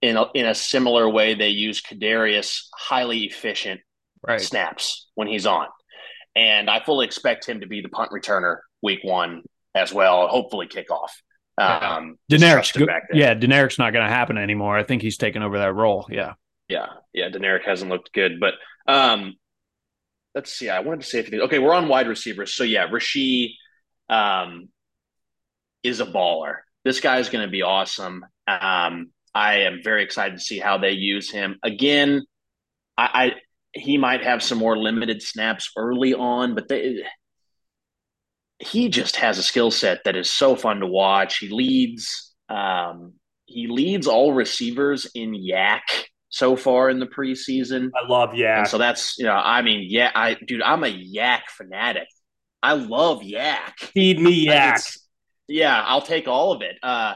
in a, in a similar way, they use Kadarius highly efficient right. snaps when he's on. And I fully expect him to be the punt returner week one as well, hopefully kickoff. Um, Deneric's yeah, Deneric's not going to happen anymore. I think he's taken over that role. Yeah. Yeah, yeah, Deneric hasn't looked good, but um, let's see. I wanted to say a few things. Okay, we're on wide receivers, so yeah, Rashee um, is a baller. This guy is going to be awesome. Um, I am very excited to see how they use him. Again, I, I he might have some more limited snaps early on, but they, he just has a skill set that is so fun to watch. He leads. Um, he leads all receivers in YAC so far in the preseason. I love YAC. And so that's you know, I mean, yeah, I dude, I'm a YAC fanatic. I love YAC. Feed me YAC. yeah, I'll take all of it. Uh,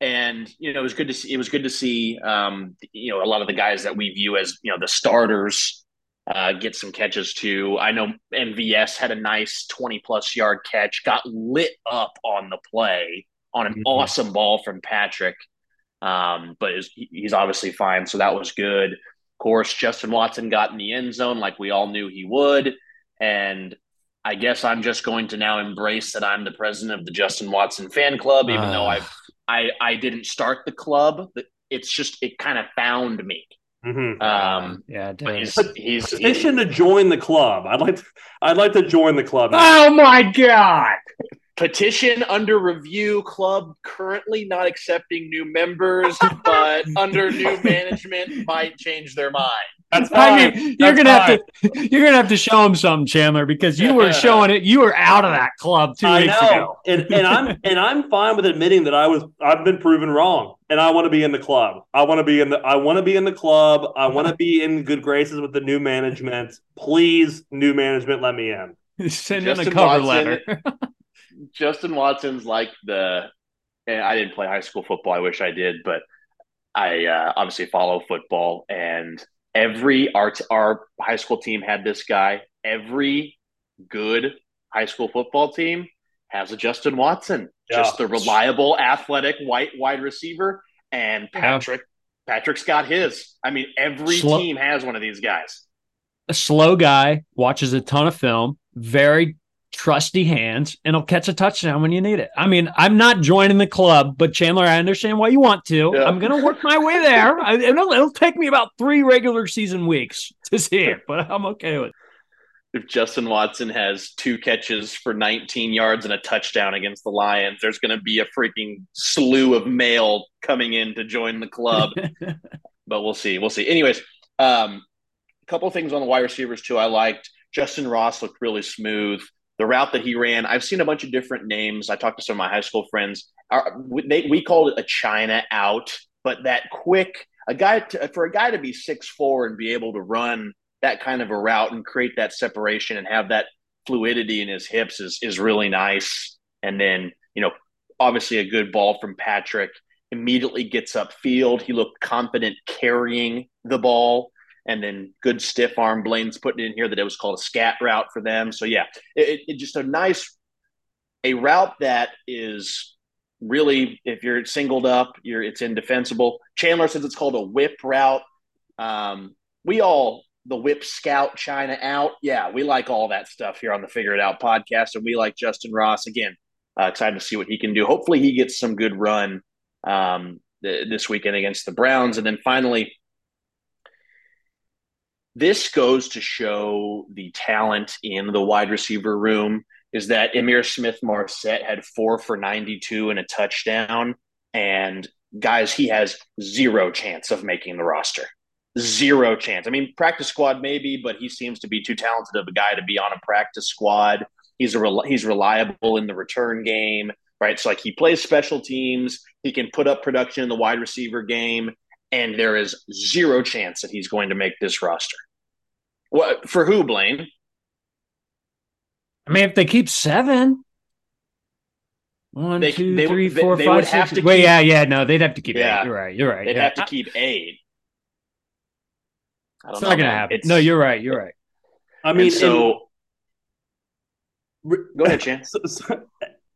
and you know, it was good to see. It was good to see. Um, you know, a lot of the guys that we view as you know the starters uh, get some catches too. I know MVS had a nice 20 plus yard catch, got lit up on the play on an mm-hmm. awesome ball from Patrick. Um, but was, he's obviously fine, so that was good. Of course, Justin Watson got in the end zone like we all knew he would, and I guess I'm just going to now embrace that I'm the president of the Justin Watson fan club, even uh. though I I I didn't start the club. It's just it kind of found me. Mm-hmm. Um, yeah, he's, he's petition to join the club. I'd like to, I'd like to join the club. Now. Oh my god! Petition under review. Club currently not accepting new members, but under new management might change their mind. That's I fine. mean, you're That's gonna have to you're gonna have to show him something, Chandler, because you were showing it. You were out of that club two I weeks know, ago. and and I'm and I'm fine with admitting that I was I've been proven wrong, and I want to be in the club. I want to be in the I want to be in the club. I want to be in good graces with the new management. Please, new management, let me in. Send in a cover Watson- letter. Justin Watson's like the. And I didn't play high school football. I wish I did, but I uh, obviously follow football. And every our our high school team had this guy. Every good high school football team has a Justin Watson, Yeah. just the reliable, athletic white wide receiver. And Yeah. Patrick, Patrick's got his. I mean, every Slow- team has one of these guys. a slow guy watches a ton of film, very trusty hands, and he'll catch a touchdown when you need it. I mean, I'm not joining the club, but Chandler, I understand why you want to. Yeah. I'm going to work my way there. I, it'll, it'll take me about three regular season weeks to see it, but I'm okay with it. if Justin Watson has two catches for 19 yards and a touchdown against the Lions, there's going to be a freaking slew of mail coming in to join the club. but we'll see. We'll see. Anyways, um, a couple things on the wide receivers too. I liked Justin Ross looked really smooth. The route that he ran, I've seen a bunch of different names. I talked to some of my high school friends. Our, they, we called it a China out, but that quick a guy to, for a guy to be six four and be able to run that kind of a route and create that separation and have that fluidity in his hips is is really nice. And then you know, obviously a good ball from Patrick immediately gets upfield. He looked confident carrying the ball. And then good stiff arm. Blaine's putting in here that it was called a scat route for them. So yeah, it, it just a nice a route that is really if you're singled up, you're it's indefensible. Chandler says it's called a whip route. Um, we all the whip scout China out. Yeah, we like all that stuff here on the Figure It Out podcast, and we like Justin Ross again. Uh, excited to see what he can do. Hopefully, he gets some good run um, th- this weekend against the Browns, and then finally. This goes to show the talent in the wide receiver room is that Ihmir Smith Marsette had four for 92 and a touchdown. And guys, he has zero chance of making the roster. Zero chance. I mean, practice squad maybe, but he seems to be too talented of a guy to be on a practice squad. He's a rel- he's reliable in the return game, right? So like he plays special teams, he can put up production in the wide receiver game, and there is zero chance that he's going to make this roster. What for who, Blaine? I mean, if they keep seven, one, They- two, they- three, they- four, they five, would have six- to Wait, keep- yeah, yeah, no, they'd have to keep Yeah. eight. You're right. You're right. They'd yeah. have to keep eight. I don't It's know, not gonna man. happen. It's- No, you're right. You're right. I I mean, mean, so and- go ahead, Chance. So- so-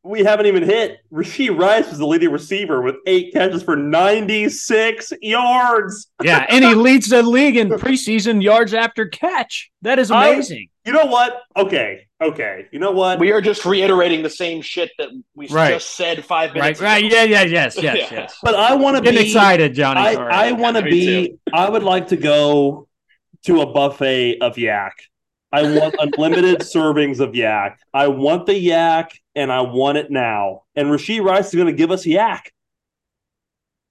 we haven't even hit. Rashee Rice was the leading receiver with eight catches for 96 yards. Yeah, and he leads the league in preseason yards after catch. That is I- amazing. You know what? Okay, okay. You know what? We are just reiterating the same shit that we Right. just said five minutes right. ago. Right, yeah, yeah, yes, yes, Yeah. yes. but I want to Getting be excited, Johnny. I, I want to Me be. I would like to go to a buffet of yak. I want unlimited servings of yak. I want the yak, and I want it now. And Rashee Rice is going to give us yak.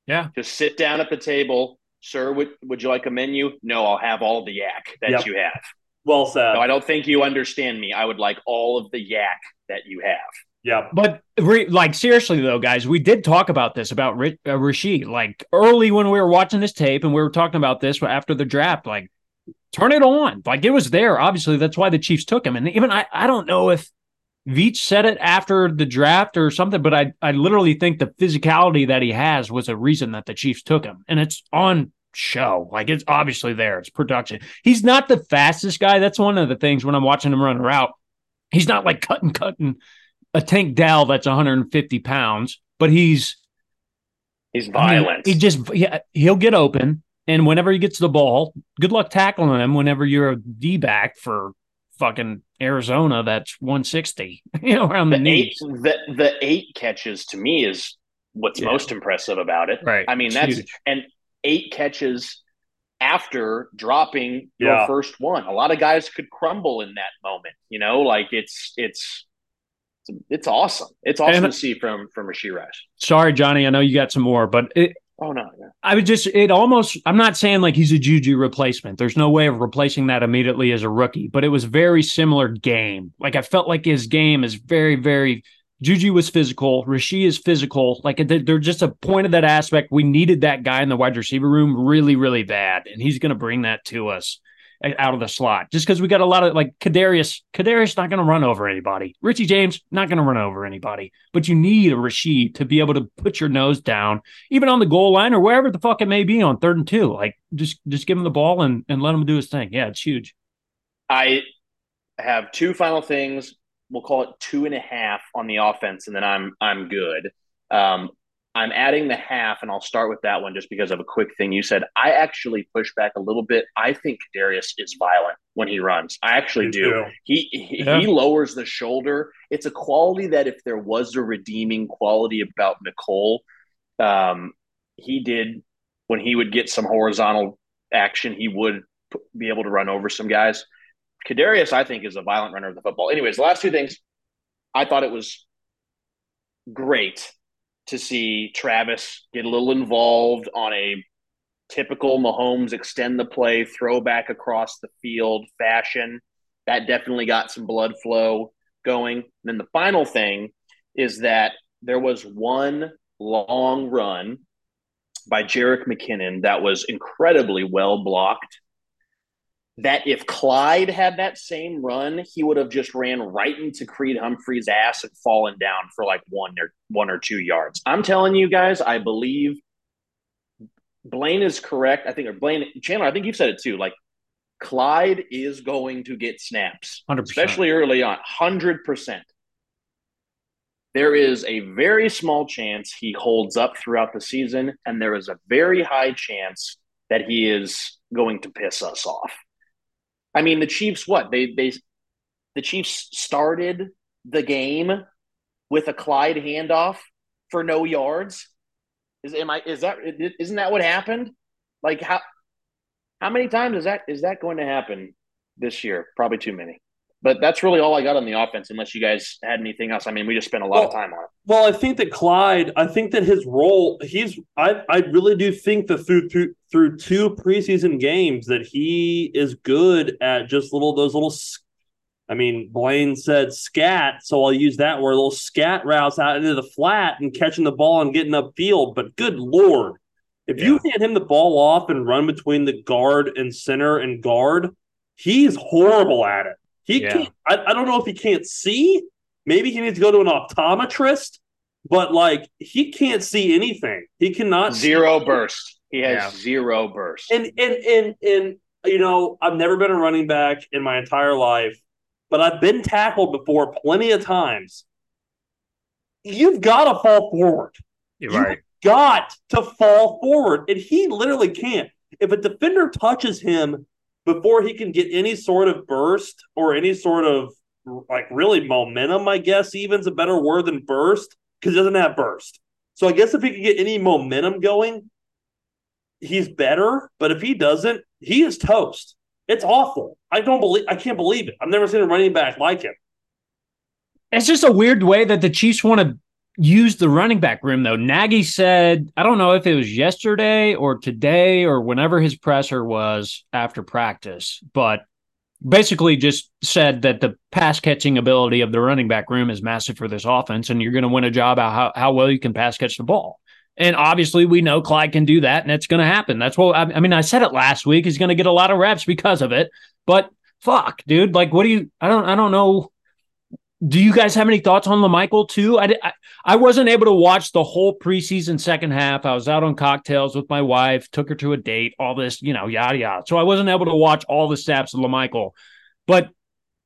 Yeah. Just sit down at the table. Sir, would, would you like a menu? No, I'll have all the yak that Yep. you have. Well said. No, I don't think you understand me. I would like all of the yak that you have. Yeah. But re- like seriously though, guys, we did talk about this about Ri- uh, Rashee like early when we were watching this tape and we were talking about this after the draft. Like, turn it on. Like it was there. Obviously, that's why the Chiefs took him. And even I, I don't know if Veach said it after the draft or something, but I, I literally think the physicality that he has was a reason that the Chiefs took him, and it's on show. Like it's obviously there. It's production. He's not the fastest guy. That's one of the things when I'm watching him run a route. He's not like cutting, cutting a Tank Dell that's 150 pounds, but he's He's I mean, violent. he just yeah, he'll get open, and whenever he gets the ball, good luck tackling him. Whenever you're a D back for fucking Arizona, that's 160, you know, around the, the eight, knees. the, the eight catches to me is what's Yeah. most impressive about it. Right. I mean, It's that's huge. and eight catches after dropping Yeah. your first one. A lot of guys could crumble in that moment. You know, like it's it's it's, it's awesome. It's awesome And- to see from from Rashee Rice. Sorry, Johnny. I know you got some more, but it, Oh no, yeah. I would just it almost I'm not saying like he's a Juju replacement. There's no way of replacing that immediately as a rookie, but it was very similar game. Like I felt like his game is very, very Juju was physical. Rashee is physical. Like they're just a point of that aspect. We needed that guy in the wide receiver room really, really bad, and he's going to bring that to us out of the slot. Just because we got a lot of like Kadarius. Kadarius not going to run over anybody. Richie James not going to run over anybody. But you need a Rashee to be able to put your nose down, even on the goal line or wherever the fuck it may be on third and two. Like just just give him the ball and and let him do his thing. Yeah, it's huge. I have two final things we'll call it two and a half on the offense, and then I'm I'm good. Um, I'm adding the half, and I'll start with that one just because of a quick thing you said. I actually push back a little bit. I think Darius is violent when he runs. I actually do. He he, yeah. he lowers the shoulder. It's a quality that if there was a redeeming quality about Mecole, um, he did when he would get some horizontal action, he would be able to run over some guys. Kadarius, I think, is a violent runner of the football. Anyways, the last two things, I thought it was great to see Travis get a little involved on a typical Mahomes extend the play, throw back across the field fashion. That definitely got some blood flow going. And then the final thing is that there was one long run by Jerick McKinnon that was incredibly well blocked that if Clyde had that same run, he would have just ran right into Creed Humphrey's ass and fallen down for like one or one or two yards. I'm telling you guys, I believe Blaine is correct. I think or Blaine Chandler, I think you've said it too. Like Clyde is going to get snaps, 100%. especially early on, hundred percent. There is a very small chance he holds up throughout the season, and there is a very high chance that he is going to piss us off. I mean, the Chiefs, what they they the Chiefs started the game with a Clyde handoff for no yards. Is am I is that isn't that what happened? Like how how many times is that is that going to happen this year? Probably too many. But that's really all I got on the offense, unless you guys had anything else. I mean, we just spent a lot well, of time on it. Well, I think that Clyde, I think that his role, he's, I, I really do think that through through through two preseason games that he is good at just little those little. I mean, Blaine said scat, so I'll use that word. Little scat routes out into the flat and catching the ball and getting upfield. But good lord, if yeah. you hand him the ball off and run between the guard and center and guard, he's horrible at it. He yeah. can't. I, I don't know if he can't see. Maybe he needs to go to an optometrist. But like he can't see anything. He cannot zero burst. He has yeah. zero burst. And and and and you know, I've never been a running back in my entire life, but I've been tackled before plenty of times. You've got to fall forward. You're right. You've got to fall forward, and he literally can't. If a defender touches him before he can get any sort of burst or any sort of like really momentum, I guess even's a better word than burst because he doesn't have burst. So I guess if he can get any momentum going, he's better. But if he doesn't, he is toast. It's awful. I don't believe I can't believe it. I've never seen a running back like him. It's just a weird way that the Chiefs want to use the running back room, though. Nagy said, I don't know if it was yesterday or today or whenever his presser was after practice, but basically just said that the pass catching ability of the running back room is massive for this offense, and you're going to win a job out how, how well you can pass catch the ball. And obviously, we know Clyde can do that, and it's going to happen. That's what I, I mean. I said it last week. He's going to get a lot of reps because of it. But fuck, dude, like, what do you? I don't. I don't know do you guys have any thoughts on La'Mical too? I, I, I wasn't able to watch the whole preseason second half. I was out on cocktails with my wife, took her to a date, all this, you know, yada yada. So I wasn't able to watch all the snaps of La'Mical. But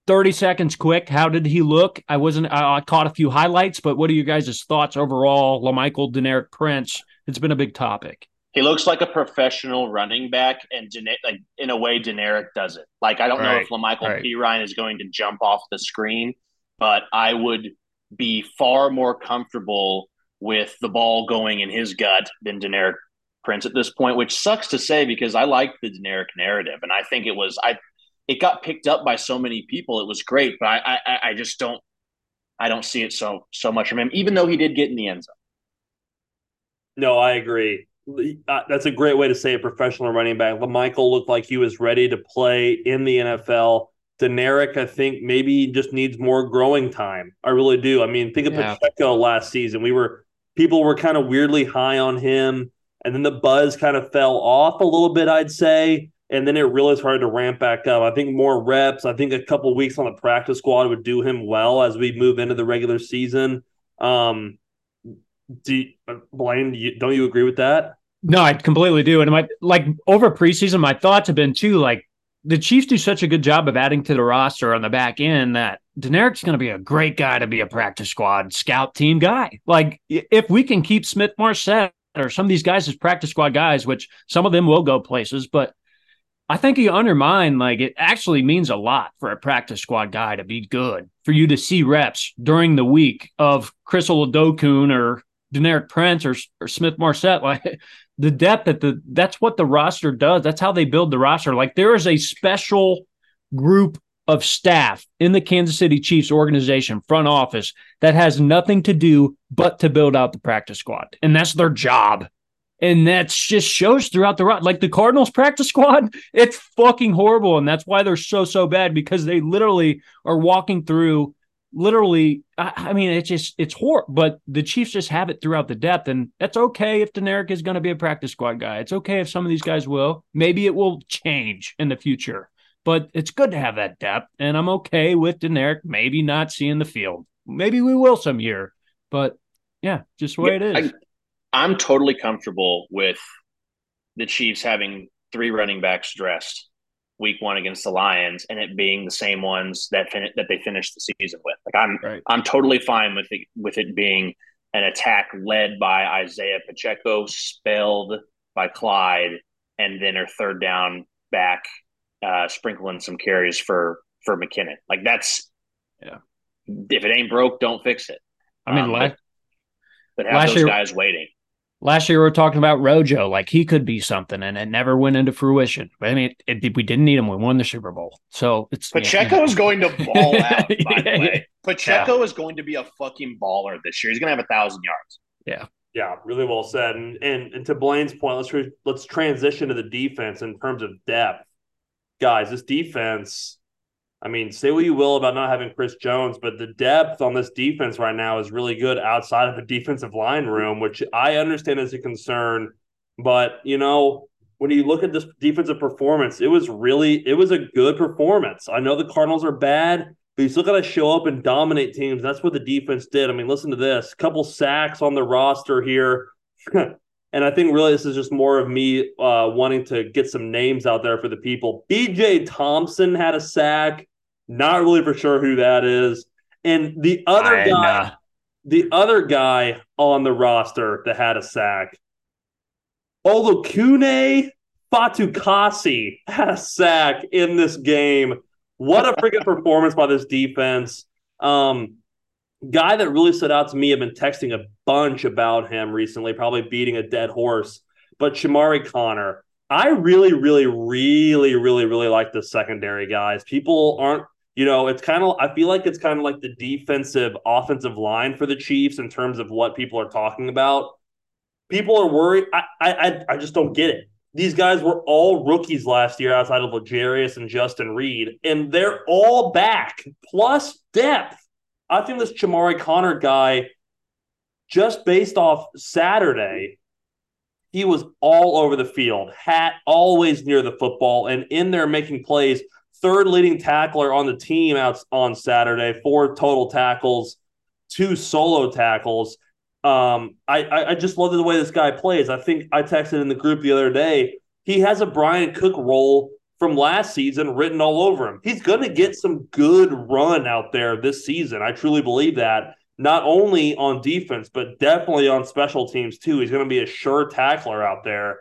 30 seconds quick, how did he look? I wasn't I, I caught a few highlights, but what are you guys' thoughts overall? La'Mical, Deneric Prince. It's been a big topic. He looks like a professional running back, and like in a way, Deneric does it. Like I don't right. know if La'Mical right. Perine is going to jump off the screen but I would be far more comfortable with the ball going in his gut than Deneric Prince at this point, which sucks to say because I like the Deneric narrative, and I think it was I. It got picked up by so many people. It was great, but I, I, I just don't, I don't see it so so much from him. Even though he did get in the end zone. No, I agree. uh, that's a great way to say a professional running back. La'Mical looked like he was ready to play in the NFL. Deneric, I think maybe just needs more growing time. I really do. I mean, think of yeah. Pacheco last season. We were people were kind of weirdly high on him, and then the buzz kind of fell off a little bit, I'd say. And then it really started to ramp back up. I think more reps. I think a couple weeks on the practice squad would do him well as we move into the regular season. Um, do you, Blaine? Do you, don't you agree with that? No, I completely do. And my like over preseason, my thoughts have been too like the Chiefs do such a good job of adding to the roster on the back end that Deneric's going to be a great guy to be a practice squad scout team guy. Like if we can keep Smith Marsette or some of these guys as practice squad guys, which some of them will go places, but I think you undermine like it actually means a lot for a practice squad guy to be good for you to see reps during the week of Chris Oladokun or Deneric Prince or, or Smith Marsette. Like the depth that the that's what the roster does. That's how they build the roster. Like there is a special group of staff in the Kansas City Chiefs organization front office that has nothing to do but to build out the practice squad. And that's their job. And that just shows throughout the like the Cardinals practice squad, it's fucking horrible. And that's why they're so, so bad because they literally are walking through literally, I, I, mean, it's just it's horrible. But the Chiefs just have it throughout the depth, and that's okay if Deneric is going to be a practice squad guy. It's okay if some of these guys will. Maybe it will change in the future, but it's good to have that depth, and I'm okay with Deneric maybe not seeing the field. Maybe we will some year, but yeah, just the way yeah, it is. I, I'm totally comfortable with the Chiefs having three running backs dressed week one against the Lions and it being the same ones that fin- that they finished the season with. Like I'm right. I'm totally fine with it with it being an attack led by Isaiah Pacheco, spelled by Clyde, and then her third down back, uh, sprinkling some carries for for McKinnon. Like that's yeah. If it ain't broke, don't fix it. I mean, um, last, but, but have those year, guys waiting. Last year we were talking about Rojo, like he could be something, and it never went into fruition. But I mean, it, it, we didn't need him. We won the Super Bowl, so it's Pacheco yeah. is going to ball out. By yeah, the way, Pacheco yeah. is going to be a fucking baller this year. He's going to have a thousand yards. Yeah, yeah, really well said. And and, and to Blaine's point, let's re- let's transition to the defense in terms of depth, guys. This defense I mean, say what you will about not having Chris Jones, but the depth on this defense right now is really good outside of the defensive line room, which I understand is a concern. But, you know, when you look at this defensive performance, it was really it was a good performance. I know the Cardinals are bad, but you still got to show up and dominate teams. That's what the defense did. I mean, listen to this: couple sacks on the roster here. and I think really this is just more of me uh, wanting to get some names out there for the people. B.J. Thompson had a sack. Not really for sure who that is. And the other I guy, know. the other guy on the roster that had a sack, Olakune Fatukasi had a sack in this game. What a freaking performance by this defense. Um, guy that really stood out to me, I've been texting a bunch about him recently, probably beating a dead horse. But Chamarri Conner. I really, really, really, really, really like the secondary guys. People aren't you know, it's kind of I feel like it's kind of like the defensive offensive line for the Chiefs in terms of what people are talking about. People are worried. I I I just don't get it. These guys were all rookies last year outside of L'Jarius and Justin Reid, and they're all back plus depth. I think this Chamarri Conner guy, just based off Saturday, he was all over the field, hat always near the football, and in there making plays third leading tackler on the team out on Saturday, four total tackles, two solo tackles. Um, I, I just love the way this guy plays. I think I texted in the group the other day. He has a Bryan Cook role from last season written all over him. He's going to get some good run out there this season. I truly believe that. Not only on defense, but definitely on special teams too. He's going to be a sure tackler out there.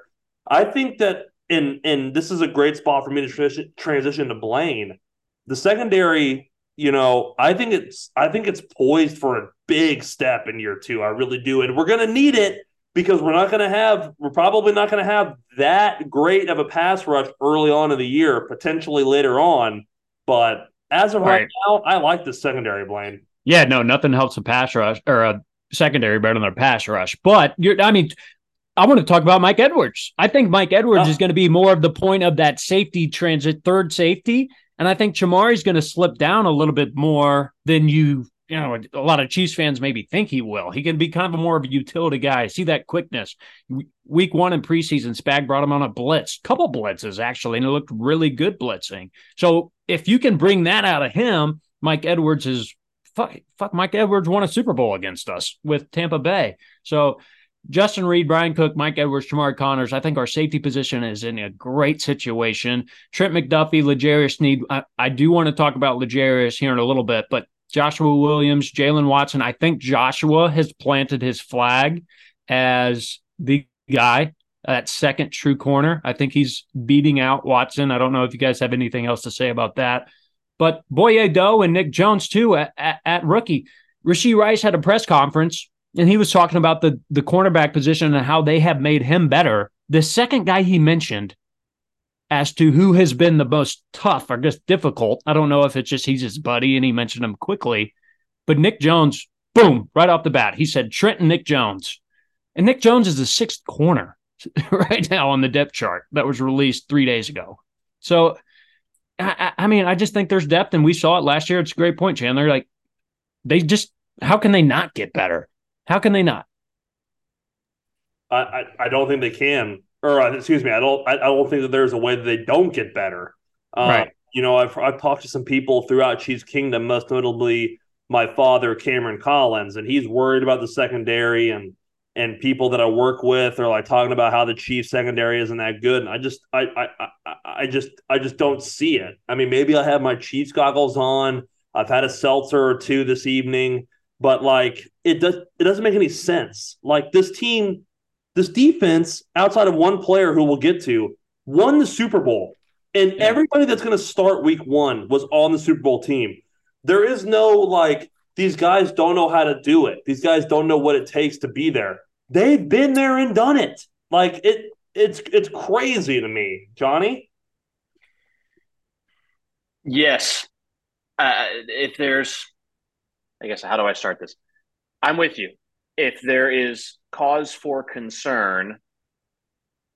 I think that and and this is a great spot for me to transition, transition to Blaine. The secondary, you know, I think it's I think it's poised for a big step in year two. I really do, and we're going to need it because we're not going to have we're probably not going to have that great of a pass rush early on in the year, potentially later on. But as of right, right now, I like the secondary, Blaine. Yeah, no, nothing helps a pass rush or a secondary better than a pass rush. But you're, I mean, I want to talk about Mike Edwards. I think Mike Edwards Oh. is going to be more of the point of that safety transit, third safety. And I think Chamarri's going to slip down a little bit more than you, you know, a lot of Chiefs fans maybe think he will. He can be kind of a more of a utility guy. See that quickness. Week one in preseason, Spag brought him on a blitz, couple blitzes actually, and it looked really good blitzing. So if you can bring that out of him, Mike Edwards is fuck, fuck Mike Edwards won a Super Bowl against us with Tampa Bay. So Justin Reid, Bryan Cook, Mike Edwards, Jamar Connors. I think our safety position is in a great situation. Trent McDuffie, L'Jarius Sneed. I, I do want to talk about Legarius here in a little bit, but Joshua Williams, Jaylen Watson. I think Joshua has planted his flag as the guy uh, at second true corner. I think he's beating out Watson. I don't know if you guys have anything else to say about that. But Boye Doe and Nic Jones, too, at, at, at rookie. Rashee Rice had a press conference and he was talking about the the cornerback position and how they have made him better. The second guy he mentioned as to who has been the most tough or just difficult, I don't know if it's just he's his buddy and he mentioned him quickly, but Nic Jones, boom, right off the bat, he said Trent and Nic Jones, and Nic Jones is the sixth corner right now on the depth chart that was released three days ago. So, I, I mean, I just think there's depth, and we saw it last year. It's a great point, Chandler. Like they just, how can they not get better? How can they not? I, I, I don't think they can. Or uh, excuse me, I don't. I, I don't think that there's a way that they don't get better. Um, Right. You know, I've I've talked to some people throughout Chiefs Kingdom, most notably my father, Cameron Collins, and he's worried about the secondary and and people that I work with are like talking about how the Chiefs secondary isn't that good. And I just I I I, I just I just don't see it. I mean, maybe I have my Chiefs goggles on. I've had a seltzer or two this evening, but like it does it doesn't make any sense. Like this team, this defense, outside of one player who we'll get to, won the Super Bowl. And Yeah. everybody that's going to start week one was on the Super Bowl team. There is no like, these guys don't know how to do it. These guys don't know what it takes to be there. They've been there and done it. Like it, it's it's crazy to me, Johnny. Yes. Uh, if there's, I guess, how do I start this? I'm with you. If there is cause for concern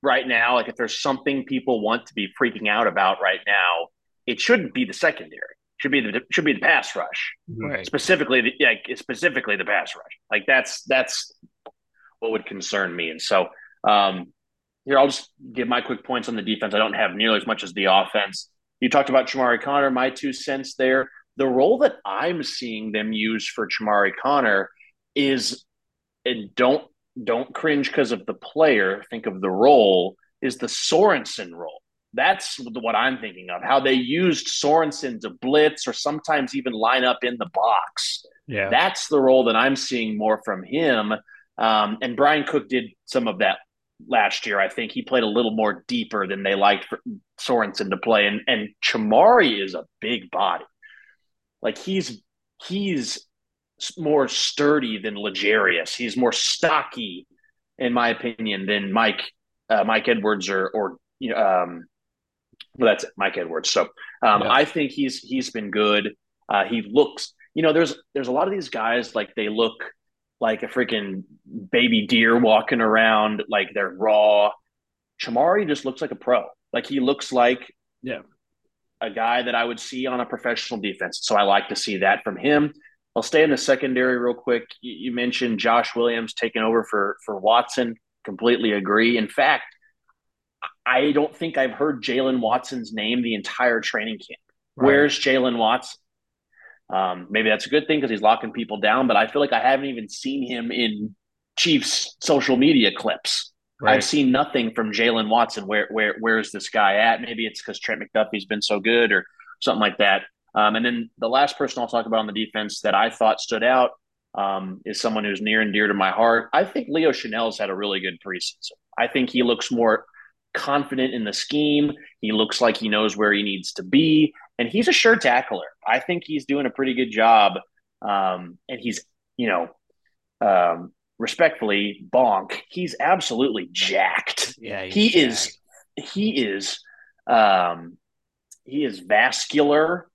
right now, like if there's something people want to be freaking out about right now, it shouldn't be the secondary. It should be the should be the pass rush Right. specifically the, like specifically the pass rush. Like that's that's what would concern me. And so um, here I'll just give my quick points on the defense. I don't have nearly as much as the offense. You talked about Chamarri Conner. My two cents there. The role that I'm seeing them use for Chamarri Conner is, and don't don't cringe because of the player. Think of the role is the Sorensen role. That's what I'm thinking of. How they used Sorensen to blitz or sometimes even line up in the box. Yeah. That's the role that I'm seeing more from him. Um, and Bryan Cook did some of that last year. I think he played a little more deeper than they liked for Sorensen to play. And and Chamarri is a big body. Like he's he's more sturdy than L'Jarius. He's more stocky, in my opinion, than Mike uh, Mike Edwards or or you know, um, well, that's it, Mike Edwards. So um, Yeah. I think he's he's been good. Uh, he looks, you know, there's there's a lot of these guys like they look like a freaking baby deer walking around, like they're raw. Chamarri just looks like a pro. Like he looks like Yeah. A guy that I would see on a professional defense. So I like to see that from him. I'll stay in the secondary real quick. You, you mentioned Josh Williams taking over for for Watson. Completely agree. In fact, I don't think I've heard Jaylen Watson's name the entire training camp. Right. Where's Jaylen Watson? Um, maybe that's a good thing because he's locking people down, but I feel like I haven't even seen him in Chiefs social media clips. Right. I've seen nothing from Jaylen Watson. Where where where's this guy at? Maybe it's because Trent McDuffie's been so good or something like that. Um, and then the last person I'll talk about on the defense that I thought stood out um, is someone who's near and dear to my heart. I think Leo Chenal's had a really good preseason. I think he looks more confident in the scheme. He looks like he knows where he needs to be, and he's a sure tackler. I think he's doing a pretty good job. Um, and he's, you know, um, respectfully, bonk. He's absolutely jacked. yeah. He jacked. is. He is. Um, he is vascular.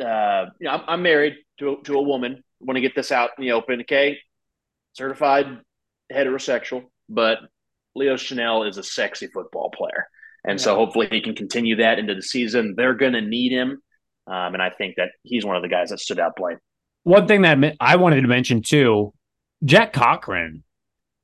Uh, you know, I'm, I'm married to to a woman. Want to get this out in the open, okay? Certified heterosexual, but Leo Chenal is a sexy football player. And yeah. so hopefully he can continue that into the season. They're going to need him. Um, and I think that he's one of the guys that stood out playing. One thing that I wanted to mention too, Jack Cochran,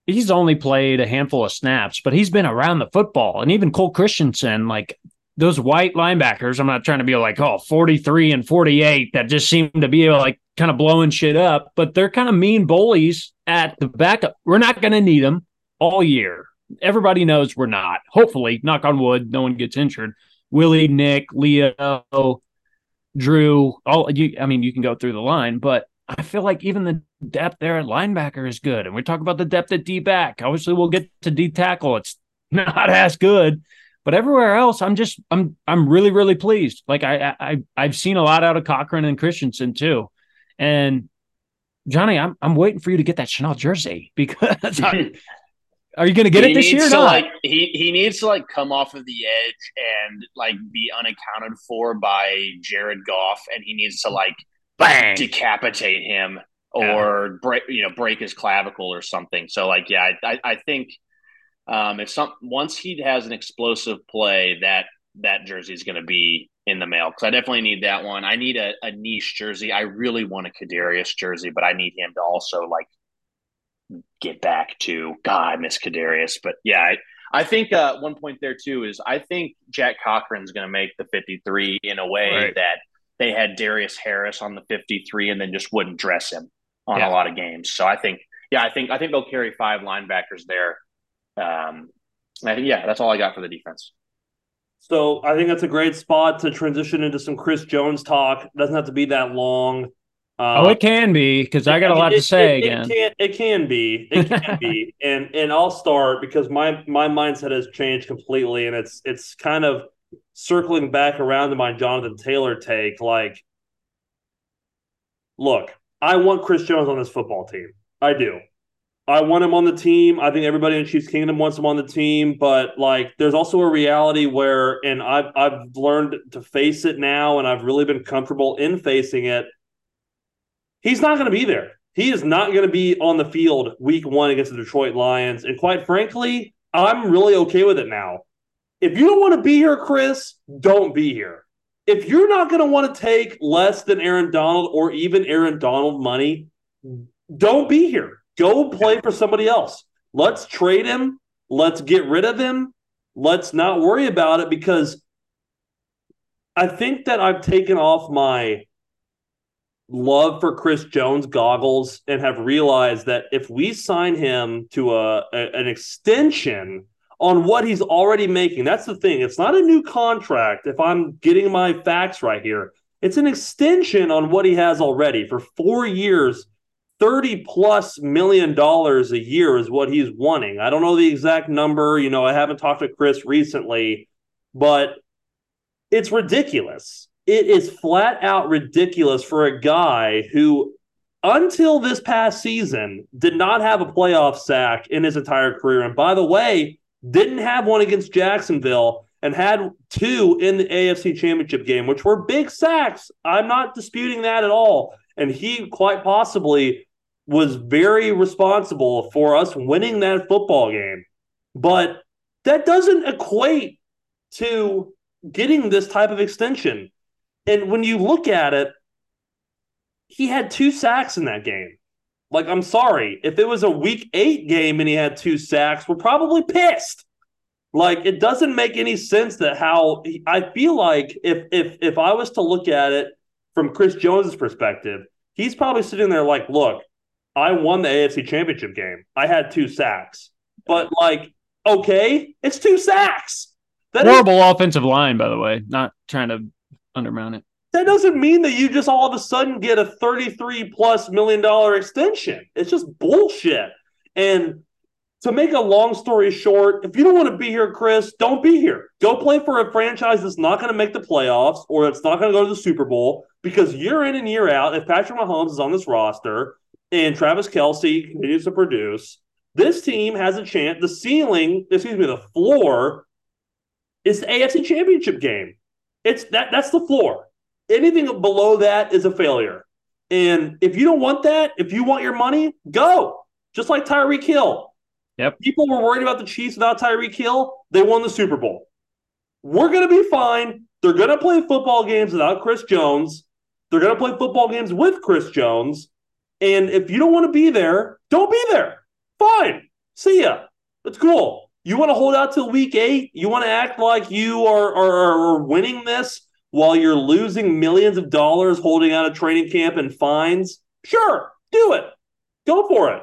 he's only played a handful of snaps, but he's been around the football. And even Cole Christensen, like those white linebackers, I'm not trying to be like, oh, 43 and 48 that just seem to be like kind of blowing shit up, but they're kind of mean bullies at the backup. We're not going to need them all year. Everybody knows we're not. Hopefully, knock on wood, no one gets injured. Willie, Nick, Leo, Drew, all you. I mean, you can go through the line, but I feel like even the depth there at linebacker is good. And we talk about the depth at D back. Obviously, we'll get to D tackle. It's not as good, but everywhere else, I'm just I'm I'm really really pleased. Like I I I've seen a lot out of Cochran and Christensen too, and Johnny, I'm I'm waiting for you to get that Chenal jersey because I, are you going to get he it this year? To, like he he needs to like come off of the edge and like be unaccounted for by Jared Goff, and he needs to like Bang. decapitate him or yeah. break you know break his clavicle or something. So like yeah, I I, I think um, if some once he has an explosive play that that jersey is going to be in the mail because I definitely need that one. I need a, a niche jersey. I really want a Kadarius jersey, but I need him to also like get back to God, I miss Kadarius. But yeah, I, I think uh, one point there too is I think Jack Cochran's going to make the 53 in a way right. that they had Darius Harris on the 53 and then just wouldn't dress him on yeah. a lot of games. So I think, yeah, I think I think they'll carry five linebackers there. Um, I think yeah, that's all I got for the defense. So I think that's a great spot to transition into some Chris Jones talk. It doesn't have to be that long. Uh, oh, it can be because I got a lot it, to say it, again. It can, it can be, it can be, and and I'll start because my my mindset has changed completely, and it's it's kind of circling back around to my Jonathan Taylor take. Like, look, I want Chris Jones on this football team. I do. I want him on the team. I think everybody in Chiefs Kingdom wants him on the team, but like there's also a reality where and I've I've learned to face it now and I've really been comfortable in facing it. He's not going to be there. He is not going to be on the field week 1 against the Detroit Lions and quite frankly, I'm really okay with it now. If you don't want to be here, Chris, don't be here. If you're not going to want to take less than Aaron Donald or even Aaron Donald money, don't be here Go play for somebody else. Let's trade him. Let's get rid of him. Let's not worry about it because I think that I've taken off my love for Chris Jones goggles and have realized that if we sign him to a, a, an extension on what he's already making, that's the thing. It's not a new contract. If I'm getting my facts right here, it's an extension on what he has already for four years 30 plus million dollars a year is what he's wanting. I don't know the exact number. You know, I haven't talked to Chris recently, but it's ridiculous. It is flat out ridiculous for a guy who, until this past season, did not have a playoff sack in his entire career. And by the way, didn't have one against Jacksonville and had two in the AFC championship game, which were big sacks. I'm not disputing that at all. And he quite possibly was very responsible for us winning that football game. But that doesn't equate to getting this type of extension. And when you look at it, he had two sacks in that game. Like, I'm sorry, if it was a week eight game and he had two sacks, we're probably pissed. Like, it doesn't make any sense that how I feel like if if if I was to look at it from Chris Jones's perspective, he's probably sitting there like, look, I won the AFC championship game. I had two sacks. But like, okay, it's two sacks. That Horrible is, offensive line, by the way. Not trying to undermount it. That doesn't mean that you just all of a sudden get a 33 plus million dollar extension. It's just bullshit. And to make a long story short, if you don't want to be here, Chris, don't be here. Go play for a franchise that's not going to make the playoffs or it's not going to go to the Super Bowl because year in and year out, if Patrick Mahomes is on this roster, and Travis Kelce continues to produce, this team has a chance. The ceiling, excuse me, the floor is the AFC Championship game. It's that that's the floor. Anything below that is a failure. And if you don't want that, if you want your money, go. Just like Tyreek Hill. Yep. People were worried about the Chiefs without Tyreek Hill. They won the Super Bowl. We're going to be fine. They're going to play football games without Chris Jones. They're going to play football games with Chris Jones. And if you don't want to be there, don't be there. Fine. See ya. It's cool. You want to hold out till week eight? You want to act like you are, are, are winning this while you're losing millions of dollars holding out a training camp and fines? Sure, do it. Go for it.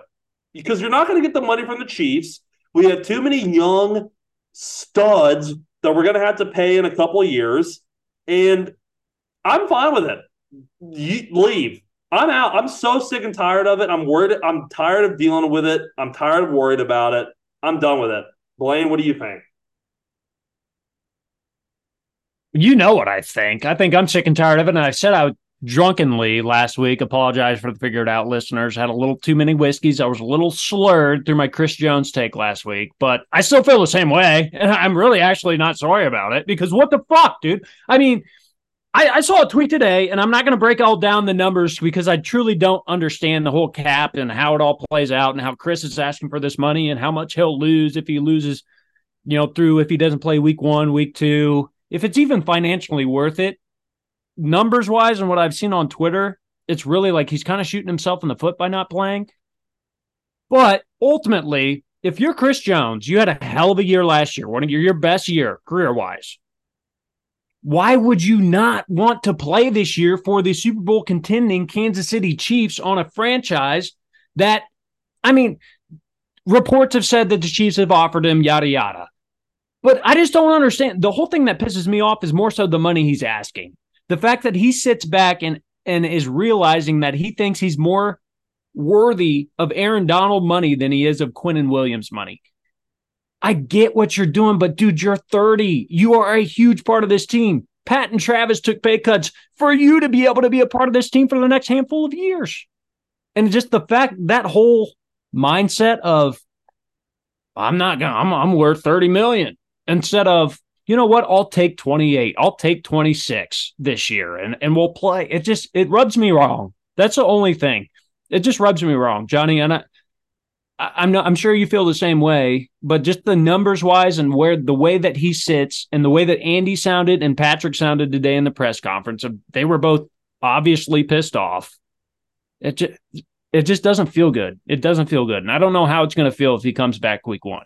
Because you're not going to get the money from the Chiefs. We have too many young studs that we're going to have to pay in a couple of years. And I'm fine with it. You leave. I'm out. I'm so sick and tired of it. I'm worried. I'm tired of dealing with it. I'm tired of worried about it. I'm done with it. Blaine, what do you think? You know what I think. I think I'm sick and tired of it. And I said I would drunkenly last week. Apologize for the figured out listeners. Had a little too many whiskeys. I was a little slurred through my Chris Jones take last week, but I still feel the same way. And I'm really actually not sorry about it because what the fuck, dude? I mean, I, I saw a tweet today, and I'm not going to break all down the numbers because I truly don't understand the whole cap and how it all plays out and how Chris is asking for this money and how much he'll lose if he loses, you know, through if he doesn't play week one, week two, if it's even financially worth it. Numbers wise, and what I've seen on Twitter, it's really like he's kind of shooting himself in the foot by not playing. But ultimately, if you're Chris Jones, you had a hell of a year last year, one of your, your best year career wise why would you not want to play this year for the Super Bowl contending Kansas City Chiefs on a franchise that, I mean, reports have said that the Chiefs have offered him yada yada. But I just don't understand. The whole thing that pisses me off is more so the money he's asking. The fact that he sits back and and is realizing that he thinks he's more worthy of Aaron Donald money than he is of Quinnen Williams money. I get what you're doing, but dude, you're 30. You are a huge part of this team. Pat and Travis took pay cuts for you to be able to be a part of this team for the next handful of years. And just the fact that whole mindset of I'm not gonna I'm I'm worth 30 million instead of you know what I'll take 28 I'll take 26 this year and and we'll play it just it rubs me wrong that's the only thing it just rubs me wrong Johnny and I I'm not. I'm sure you feel the same way, but just the numbers wise and where the way that he sits and the way that Andy sounded and Patrick sounded today in the press conference, uh, they were both obviously pissed off. It just, it just doesn't feel good. It doesn't feel good, and I don't know how it's going to feel if he comes back week one.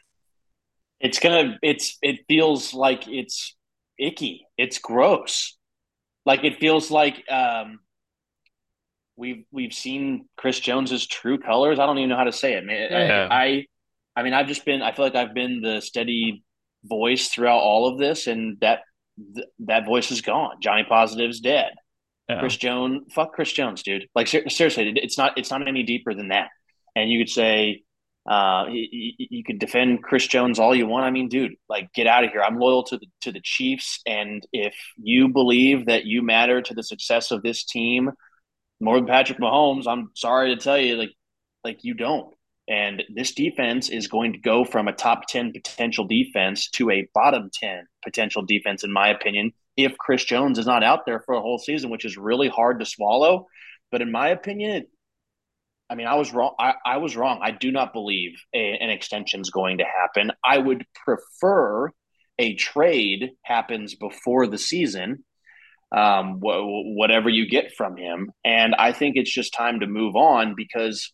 It's gonna. It's. It feels like it's icky. It's gross. Like it feels like um, we've we've seen Chris Jones's true colors. I don't even know how to say it, man. Yeah. I, I, I mean, I've just been. I feel like I've been the steady voice throughout all of this, and that th- that voice is gone. Johnny Positive's dead. Yeah. Chris Jones, fuck Chris Jones, dude. Like ser- seriously, it's not it's not any deeper than that. And you could say, uh, you, you could defend Chris Jones all you want. I mean, dude, like get out of here. I'm loyal to the to the Chiefs, and if you believe that you matter to the success of this team more than Patrick Mahomes, I'm sorry to tell you, like, like you don't. And this defense is going to go from a top 10 potential defense to a bottom 10 potential defense, in my opinion, if Chris Jones is not out there for a whole season, which is really hard to swallow. But in my opinion, I mean, I was wrong. I, I was wrong. I do not believe a, an extension is going to happen. I would prefer a trade happens before the season um, wh- whatever you get from him. And I think it's just time to move on because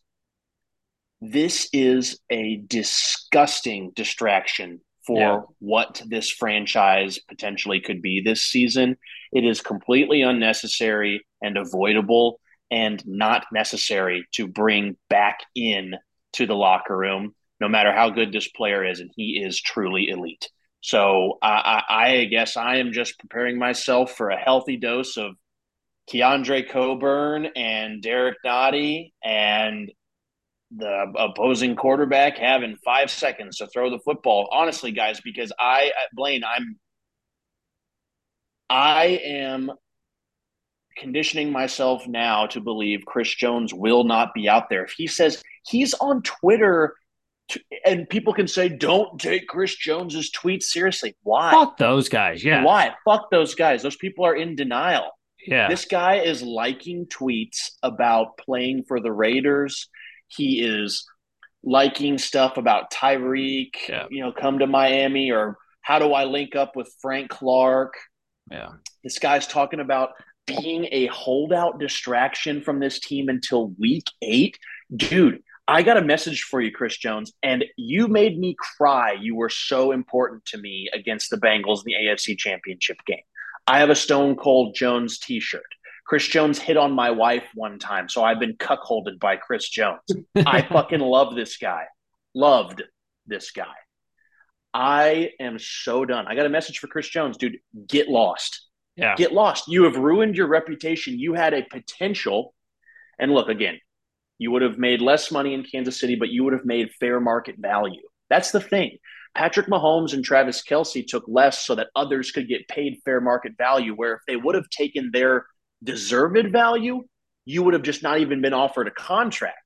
this is a disgusting distraction for yeah. what this franchise potentially could be this season. It is completely unnecessary and avoidable and not necessary to bring back in to the locker room, no matter how good this player is. And he is truly elite. So I, I, guess I am just preparing myself for a healthy dose of Keondre Coburn and Derrick Nnadi and the opposing quarterback having five seconds to throw the football. Honestly, guys, because I uh, Blaine, I'm I am conditioning myself now to believe Chris Jones will not be out there. If he says he's on Twitter and people can say, "Don't take Chris Jones's tweets seriously." Why? Fuck those guys. Yeah. Why? Fuck those guys. Those people are in denial. Yeah. This guy is liking tweets about playing for the Raiders. He is liking stuff about Tyreek, Yeah. you know, come to Miami or how do I link up with Frank Clark? Yeah. This guy's talking about being a holdout distraction from this team until week eight. Dude, I got a message for you, Chris Jones, and you made me cry. You were so important to me against the Bengals in the AFC Championship game. I have a Stone Cold Jones t shirt. Chris Jones hit on my wife one time, so I've been cuckolded by Chris Jones. I fucking love this guy. Loved this guy. I am so done. I got a message for Chris Jones, dude. Get lost. Yeah. Get lost. You have ruined your reputation. You had a potential. And look, again, you would have made less money in Kansas City, but you would have made fair market value. That's the thing. Patrick Mahomes and Travis Kelce took less so that others could get paid fair market value. Where if they would have taken their deserved value, you would have just not even been offered a contract.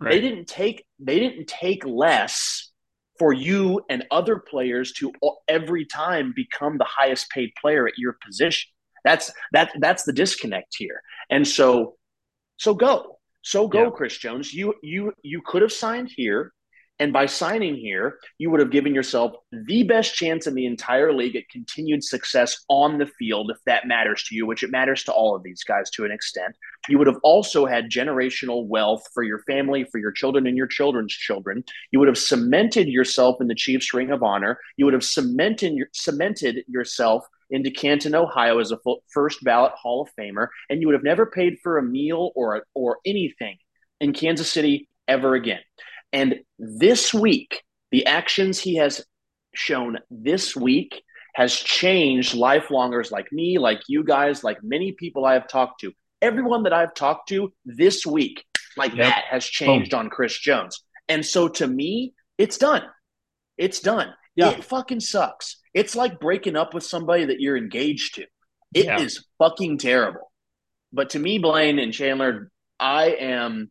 Right. They didn't take they didn't take less for you and other players to every time become the highest paid player at your position. That's that that's the disconnect here. And so so go. So go, Yeah. Chris Jones. You you you could have signed here. And by signing here, you would have given yourself the best chance in the entire league at continued success on the field, if that matters to you, which it matters to all of these guys to an extent. You would have also had generational wealth for your family, for your children, and your children's children. You would have cemented yourself in the Chiefs' Ring of Honor. You would have cemented cemented yourself into Canton, Ohio, as a full, first ballot Hall of Famer, and you would have never paid for a meal or or anything in Kansas City ever again. And this week, the actions he has shown this week has changed lifelongers like me, like you guys, like many people I have talked to. Everyone that I've talked to this week, like Yep. that, has changed on Chris Jones. And so to me, it's done. It's done. Yeah. It fucking sucks. It's like breaking up with somebody that you're engaged to. It is Yeah. fucking terrible. But to me, Blaine and Chandler, I am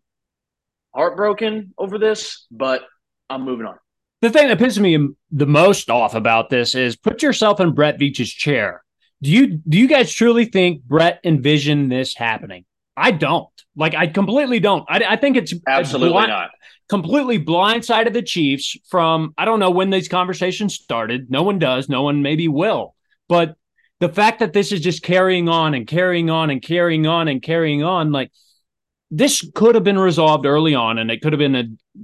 heartbroken over this, but I'm moving on. The thing that pisses me the most off about this is put yourself in Brett Veach's chair. Do you do you guys truly think Brett envisioned this happening? I don't. Like I completely don't. I, I think it's Absolutely blind- not. completely blindsided the Chiefs from I don't know when these conversations started. No one does. No one maybe will. But the fact that this is just carrying on and carrying on and carrying on and carrying on, like this could have been resolved early on and it could have been a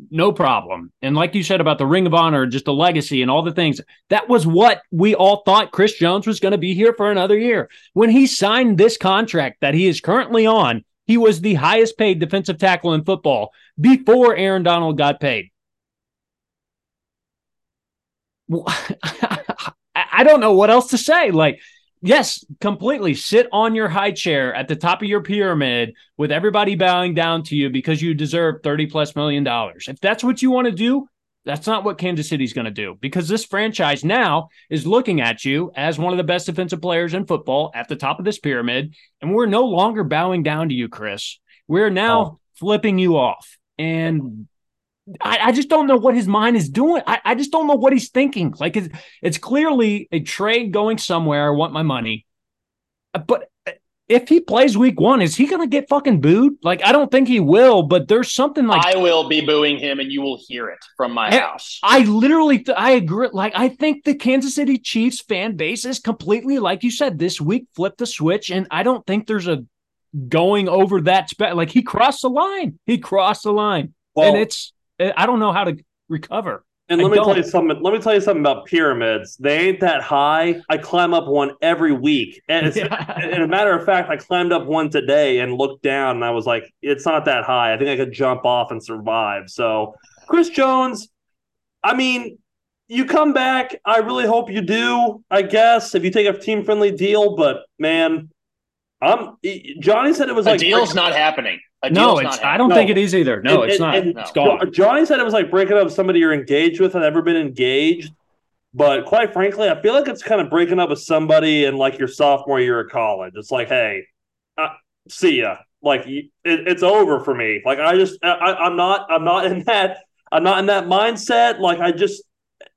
no problem. And like you said about the Ring of Honor, just the legacy and all the things, that was what we all thought Chris Jones was going to be here for another year. When he signed this contract that he is currently on, he was the highest paid defensive tackle in football before Aaron Donald got paid. I don't know what else to say. Like, yes, completely sit on your high chair at the top of your pyramid with everybody bowing down to you because you deserve 30 plus million dollars. If that's what you want to do, that's not what Kansas City's going to do because this franchise now is looking at you as one of the best defensive players in football at the top of this pyramid. And we're no longer bowing down to you, Chris. We're now Oh. flipping you off. And I, I just don't know what his mind is doing. I, I just don't know what he's thinking. Like it's, it's clearly a trade going somewhere. I want my money. But if he plays week one, is he going to get fucking booed? Like, I don't think he will, but there's something like I will be booing him, and you will hear it from my house. I literally, th- I agree. Like, I think the Kansas City Chiefs fan base is completely, like you said, this week flipped the switch, and I don't think there's a going over that. Spe- like, he crossed the line. He crossed the line, Well, and it's. Eh, I don't know how to recover. And I let me tell don't. you something. Let me tell you something about pyramids. They ain't that high. I climb up one every week, and it's, and a matter of fact, I climbed up one today and looked down, and I was like, "It's not that high. I think I could jump off and survive." So, Chris Jones, I mean, you come back. I really hope you do. I guess if you take a team friendly deal, but man, I'm Johnny said it was A like deal's not happening. A no, it's. not I don't No. think it is either. No, And- it's and- not. and it's no. gone. Johnny said it was like breaking up with somebody you're engaged with and never been engaged. But quite frankly, I feel like it's kind of breaking up with somebody in like your sophomore year of college. It's like, hey, uh, see ya. Like it, it's over for me. Like I just, I, I- I'm not, I'm not in that, I'm not in that mindset. Like I just,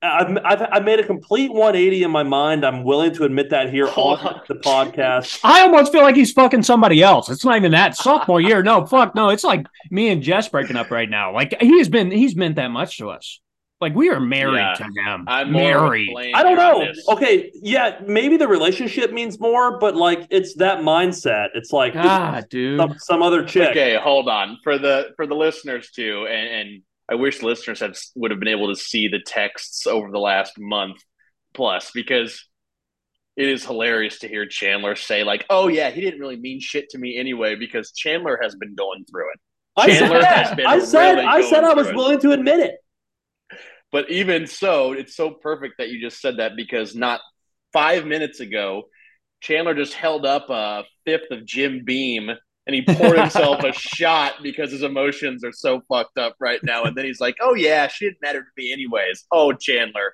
I've, I've I made a complete 180 in my mind. I'm willing to admit that here on on. the podcast. I almost feel like he's fucking somebody else. It's not even that sophomore year. No, fuck no. It's like me and Jess breaking up right now. Like he's been he's meant that much to us. Like we are married Yeah. to him. I'm more of a married. I don't know. this. Okay, yeah, maybe the relationship means more, but like it's that mindset. It's like God, dude. some, some other chick. Okay, hold on for the for the listeners too, and, and I wish listeners had would have been able to see the texts over the last month plus because it is hilarious to hear Chandler say like, "Oh yeah, he didn't really mean shit to me anyway," because Chandler has been going through it. I said has been I said really I said I was through it. willing to admit it. But even so, it's so perfect that you just said that because not five minutes ago, Chandler just held up a fifth of Jim Beam and he poured himself a shot because his emotions are so fucked up right now. And then he's like, "Oh yeah, she didn't matter to me anyways." Oh Chandler,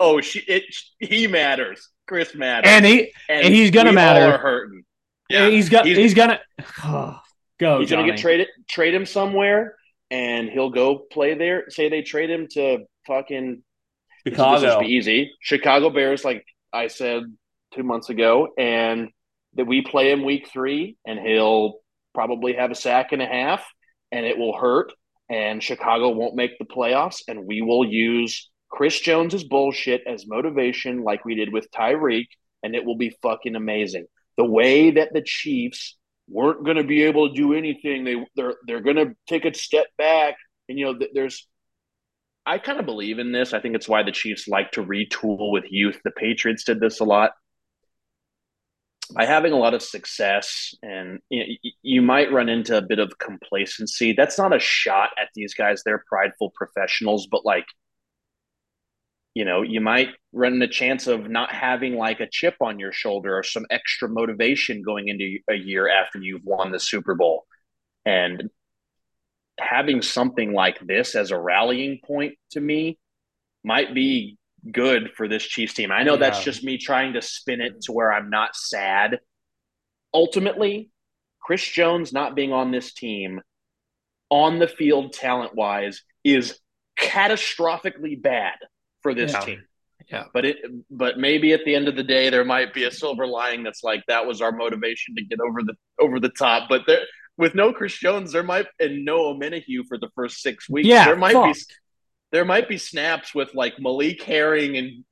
oh she it he matters. Chris matters, and he and he's gonna all matter. are hurting. Yeah, he's got he's- he's, gonna oh, go. he's Johnny. gonna get traded trade him somewhere and he'll go play there say they trade him to fucking this Chicago. be easy chicago bears like i said two months ago and that we play him week three and he'll probably have a sack and a half and it will hurt and chicago won't make the playoffs and we will use chris jones's bullshit as motivation like we did with tyreek and it will be fucking amazing the way that the chiefs weren't going to be able to do anything. They they're they're going to take a step back, and you know th- there's. I kind of believe in this. I think it's why the Chiefs like to retool with youth. The Patriots did this a lot. By having a lot of success, and you, know, you might run into a bit of complacency. That's not a shot at these guys. They're prideful professionals, but like you know, you might run the chance of not having like a chip on your shoulder or some extra motivation going into a year after you've won the Super Bowl. And having something like this as a rallying point to me might be good for this Chiefs team. I know that's just me trying to spin it to where I'm not sad. Ultimately, Chris Jones not being on this team on the field talent wise is catastrophically bad for this Yeah. team. Yeah. But it but maybe at the end of the day there might be a silver lining that's like that was our motivation to get over the over the top. But there with no Chris Jones, there might and no Omenihu for the first six weeks. Yeah, there might fuck. be there might be snaps with like Malik Herring and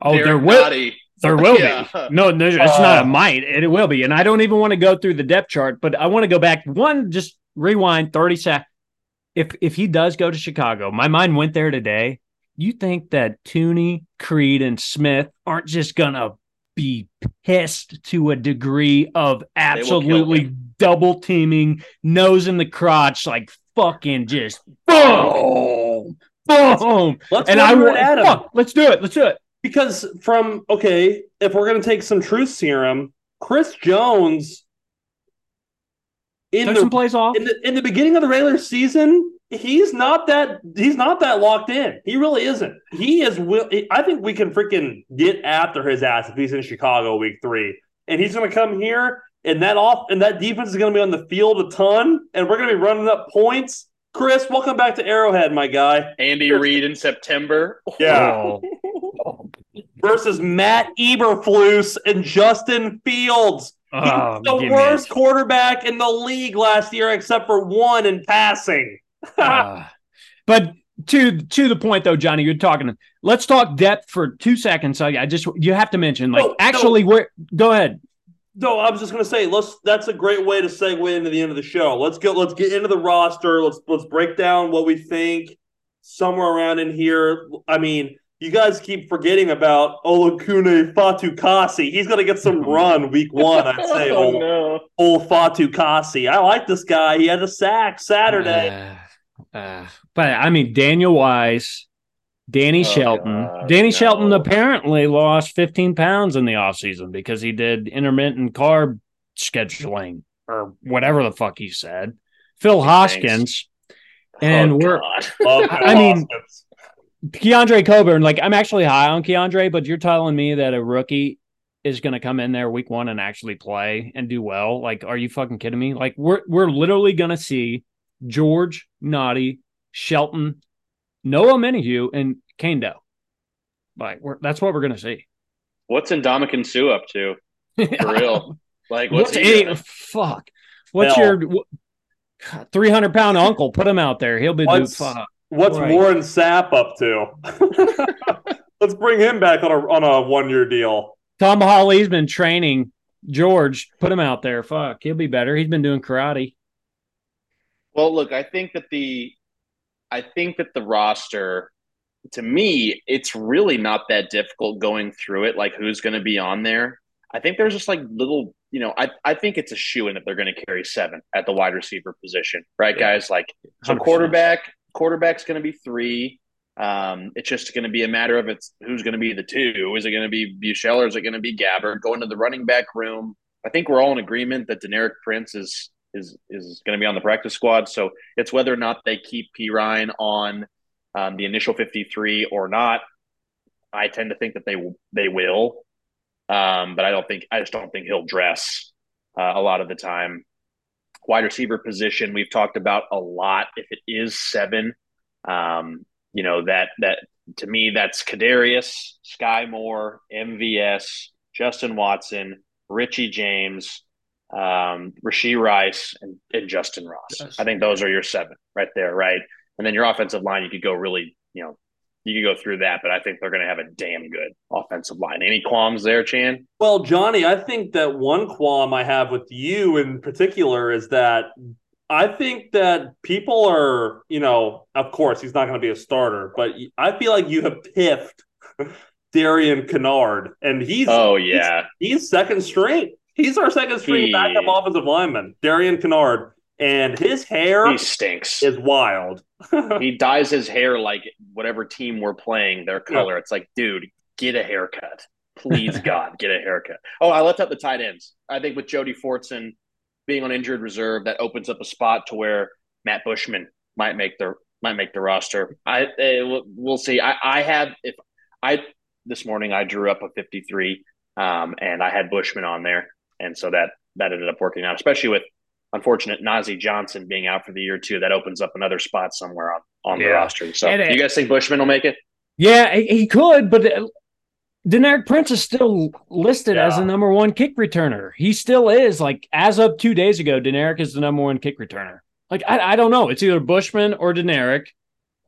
Oh, Derek there will Gotti. there will Yeah. be. No, no, it's Uh, not a might. It will be, and I don't even want to go through the depth chart, but I want to go back one. Just rewind thirty seconds. If if he does go to Chicago, my mind went there today. You think that Thuney, Creed, and Smith aren't just gonna be pissed to a degree of absolutely double teaming, nose in the crotch, like fucking just boom, boom. Let's And I over want, it at him. fuck, let's do it. Let's do it. Because from okay, if we're gonna take some truth serum, Chris Jones in Took the some plays off. in the in the beginning of the regular season, he's not that he's not that locked in. He really isn't. He is will. I think we can freaking get after his ass if he's in Chicago week three, and he's going to come here, and that off and that defense is going to be on the field a ton, and we're going to be running up points. Chris, welcome back to Arrowhead, my guy. Andy Reid in September. Oh. versus Matt Eberflus and Justin Fields. He Oh, was the worst it. quarterback in the league last year, except for one in passing. Uh, but to to the point though, Johnny, you're talking. Let's talk depth for two seconds. I, I just you have to mention like No, no. actually where. Go ahead. No, I was just gonna say, let's. That's a great way to segue into the end of the show. Let's go. Let's get into the roster. Let's let's break down what we think somewhere around in here. I mean, you guys keep forgetting about Olakune Fatukasi. He's gonna get some run week one. I'd say oh old, no. old Fatukasi. I like this guy. He had a sack Saturday. Uh, uh, but I mean, Daniel Wise, Danny Oh, Shelton. God, Danny no. Shelton apparently lost 15 pounds in the offseason because he did intermittent carb scheduling or whatever the fuck he said. Phil Thanks. Hoskins. Oh, and Oh, we're. I mean- Keondre Coburn, like I'm actually high on Keondre, but you're telling me that a rookie is going to come in there week one and actually play and do well. Like, are you fucking kidding me? Like, we're we're literally going to see George, Naughty, Shelton, Noah Menahue, and Kane Doe. Like we're, that's what we're gonna see. What's Ndamukong Suh up to? For real. Like what's, What's he eight? Fuck. What's Hell. your three hundred pound uncle? Put him out there. He'll be doing What's- fuck. What's Right. Warren Sapp up to? Let's bring him back on a on a one year deal. Tom Holly's been training George. Put him out there. Fuck. He'll be better. He's been doing karate. Well, look, I think that the I think that the roster to me, it's really not that difficult going through it, like who's going to be on there. I think there's just like little, you know, I, I think it's a shoe in that they're going to carry seven at the wide receiver position, right, Yeah. guys? Like, so 100%. quarterback, quarterback's going to be three. Um, it's just going to be a matter of it's who's going to be the two. Is it going to be Buechele or is it going to be Gabbert? Going to the running back room. I think we're all in agreement that Deneric Prince is is is going to be on the practice squad. So it's whether or not they keep P Ryan on um, the initial 53 or not. I tend to think that they they will, um, but I don't think I just don't think he'll dress uh, a lot of the time. Wide receiver position we've talked about a lot. If it is seven, um, you know that that to me that's Kadarius, Sky Moore, MVS, Justin Watson, Richie James, um, Rashee Rice, and, and Justin Ross. Yes. I think those are your seven right there, right? And then your offensive line, you could go really, you know, you could go through that, but I think they're going to have a damn good offensive line. Any qualms there, Chan? Well, Johnny, I think that one qualm I have with you in particular is that I think that people are, you know, of course he's not going to be a starter, but I feel like you have piffed Darian Kinnard, and he's Oh yeah, he's second string. He's our second string He- backup offensive lineman, Darian Kinnard, and his hair he stinks. is wild. he dyes his hair like whatever team we're playing, their color. It's like, dude, get a haircut. Please, God, get a haircut. Oh, I left out the tight ends. I think with Jody Fortson being on injured reserve, that opens up a spot to where Matt Bushman might make the might make the roster. I eh, we'll- we'll see. I, I have if I this morning I drew up a 53, um, and I had Bushman on there, and so that that ended up working out, especially with unfortunate Nazeeh Johnson being out for the year too. That opens up another spot somewhere on on the roster. So, And you guys think Bushman will make it? Yeah, he, he could, but uh, Deneric Prince is still listed as Yeah. the number one kick returner. He still is. Like as of two days ago, Deneric is the number one kick returner. Like I, I don't know. It's either Bushman or Deneric,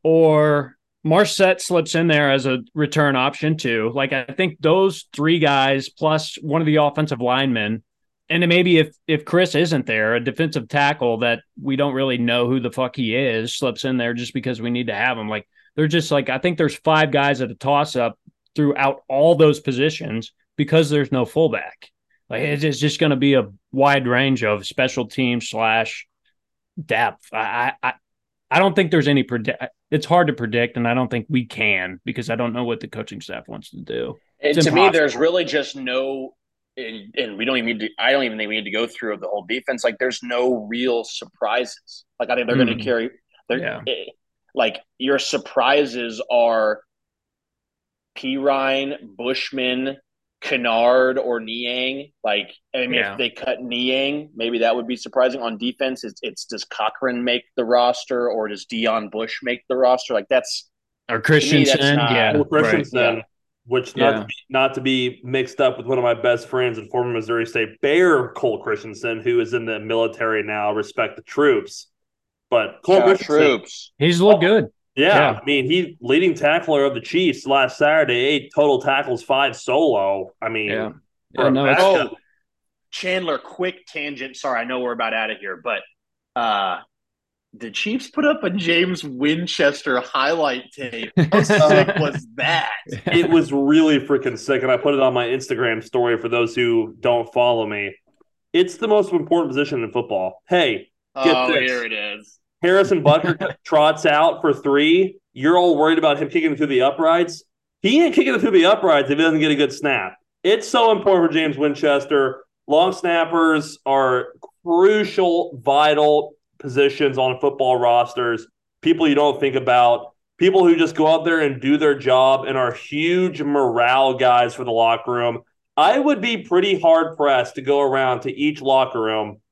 or Marsette slips in there as a return option too. Like I think those three guys plus one of the offensive linemen, and then maybe if if Chris isn't there, a defensive tackle that we don't really know who the fuck he is slips in there just because we need to have him. Like they're just like I think there's five guys at a toss up throughout all those positions because there's no fullback. Like it's just going to be a wide range of special team slash depth. I I I don't think there's any predict. It's hard to predict, and I don't think we can because I don't know what the coaching staff wants to do. And It's to me, there's really just no, and, and we don't even need to. I don't even think we need to go through the whole defense. Like, there's no real surprises. Like, I think they're going Mm. to carry. They're, Yeah. eh, Like your surprises are P. Ryan, Bushman, Kinnard, or Niang. Like, I mean, Yeah. if they cut Niang, maybe that would be surprising. On defense, it's, it's does Cochran make the roster or does Dion Bush make the roster? Like, that's Or Christensen, not- yeah, Cole right. Christensen, Yeah. which not Yeah. to be, not to be mixed up with one of my best friends and former Missouri State Bear, Cole Christensen, who is in the military now. Respect the troops, but Cole Shout out Christensen, troops. He's looked good. yeah, Yeah. I mean, he leading tackler of the Chiefs last Saturday, eight total tackles, five solo. I mean, Yeah. Yeah, no, Oh, Chandler, quick tangent. Sorry, I know we're about out of here, but uh the Chiefs put up a James Winchester highlight tape. How sick was that? it was really freaking sick, and I put it on my Instagram story for those who don't follow me. It's the most important position in football. Hey, Get oh, this. here it is. Harrison Butker trots out for three. You're all worried about him kicking through the uprights. He ain't kicking it through the uprights if he doesn't get a good snap. It's so important for James Winchester. Long snappers are crucial, vital positions on football rosters. People you don't think about. People who just go out there and do their job and are huge morale guys for the locker room. I would be pretty hard pressed to go around to each locker room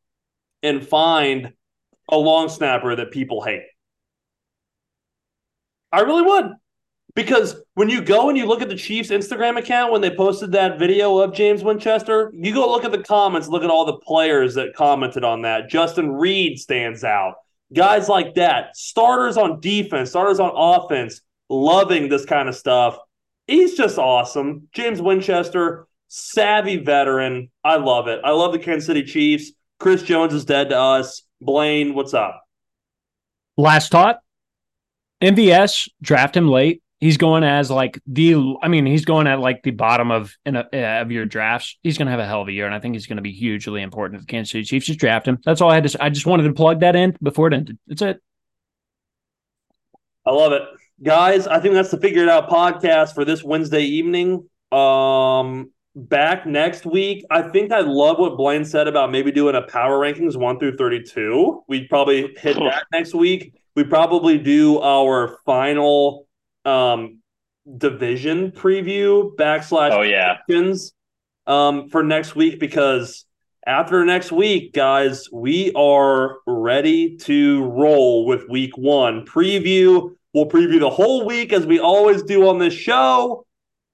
and find a long snapper that people hate. I really would. Because when you go and you look at the Chiefs Instagram account when they posted that video of James Winchester, you go look at the comments, look at all the players that commented on that. Justin Reid stands out. Guys like that, starters on defense, starters on offense, loving this kind of stuff. He's just awesome. James Winchester, savvy veteran. I love it. I love the Kansas City Chiefs. Chris Jones is dead to us. Blaine, what's up? Last thought. MVS draft him late. He's going as like the. I mean, he's going at like the bottom of in a, uh, of your drafts. He's going to have a hell of a year, and I think he's going to be hugely important to the Kansas City Chiefs. Just draft him. That's all I had to. say. I just wanted to plug that in before it ended. That's it. I love it, guys. I think that's the Figure It Out podcast for this Wednesday evening. Um, back next week. I think I love what Blaine said about maybe doing a power rankings one through thirty-two. We'd probably hit that next week. We probably do our final um division preview backslash Oh yeah. predictions, um for next week because after next week, guys, we are ready to roll with week one preview. We'll preview the whole week as we always do on this show.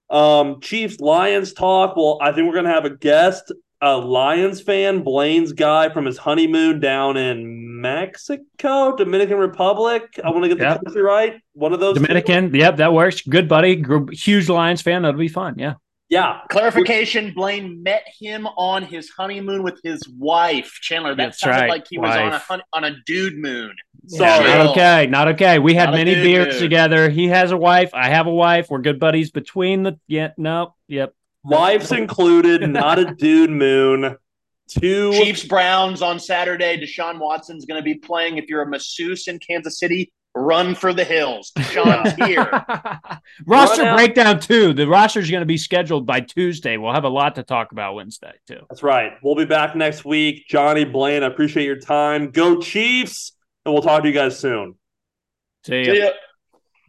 Um, Chiefs Lions talk. Well, I think we're gonna have a guest, a Lions fan, Blaine's guy from his honeymoon down in Mexico, Dominican Republic. I want to get the Yep. country right. One of those two. Dominican. Yep, that works. Good buddy. Huge Lions fan. That'll be fun. Yeah. Yeah, Clarification: Blaine met him on his honeymoon with his wife, Chandler. That sounds right, like he was on a hun- on a dude moon. Sorry. Yeah, not okay. Not okay. We had Not many dude beers mood. together. He has a wife. I have a wife. We're good buddies between the. Yeah. No. Yep. wives included, not a dude moon. Two Chiefs Browns on Saturday. Deshaun Watson's going to be playing. If you're a masseuse in Kansas City, run for the hills. Deshaun's here. roster breakdown too. The roster is going to be scheduled by Tuesday. We'll have a lot to talk about Wednesday too. That's right. We'll be back next week. Johnny Blaine, I appreciate your time. Go Chiefs, and we'll talk to you guys soon. See ya. See ya.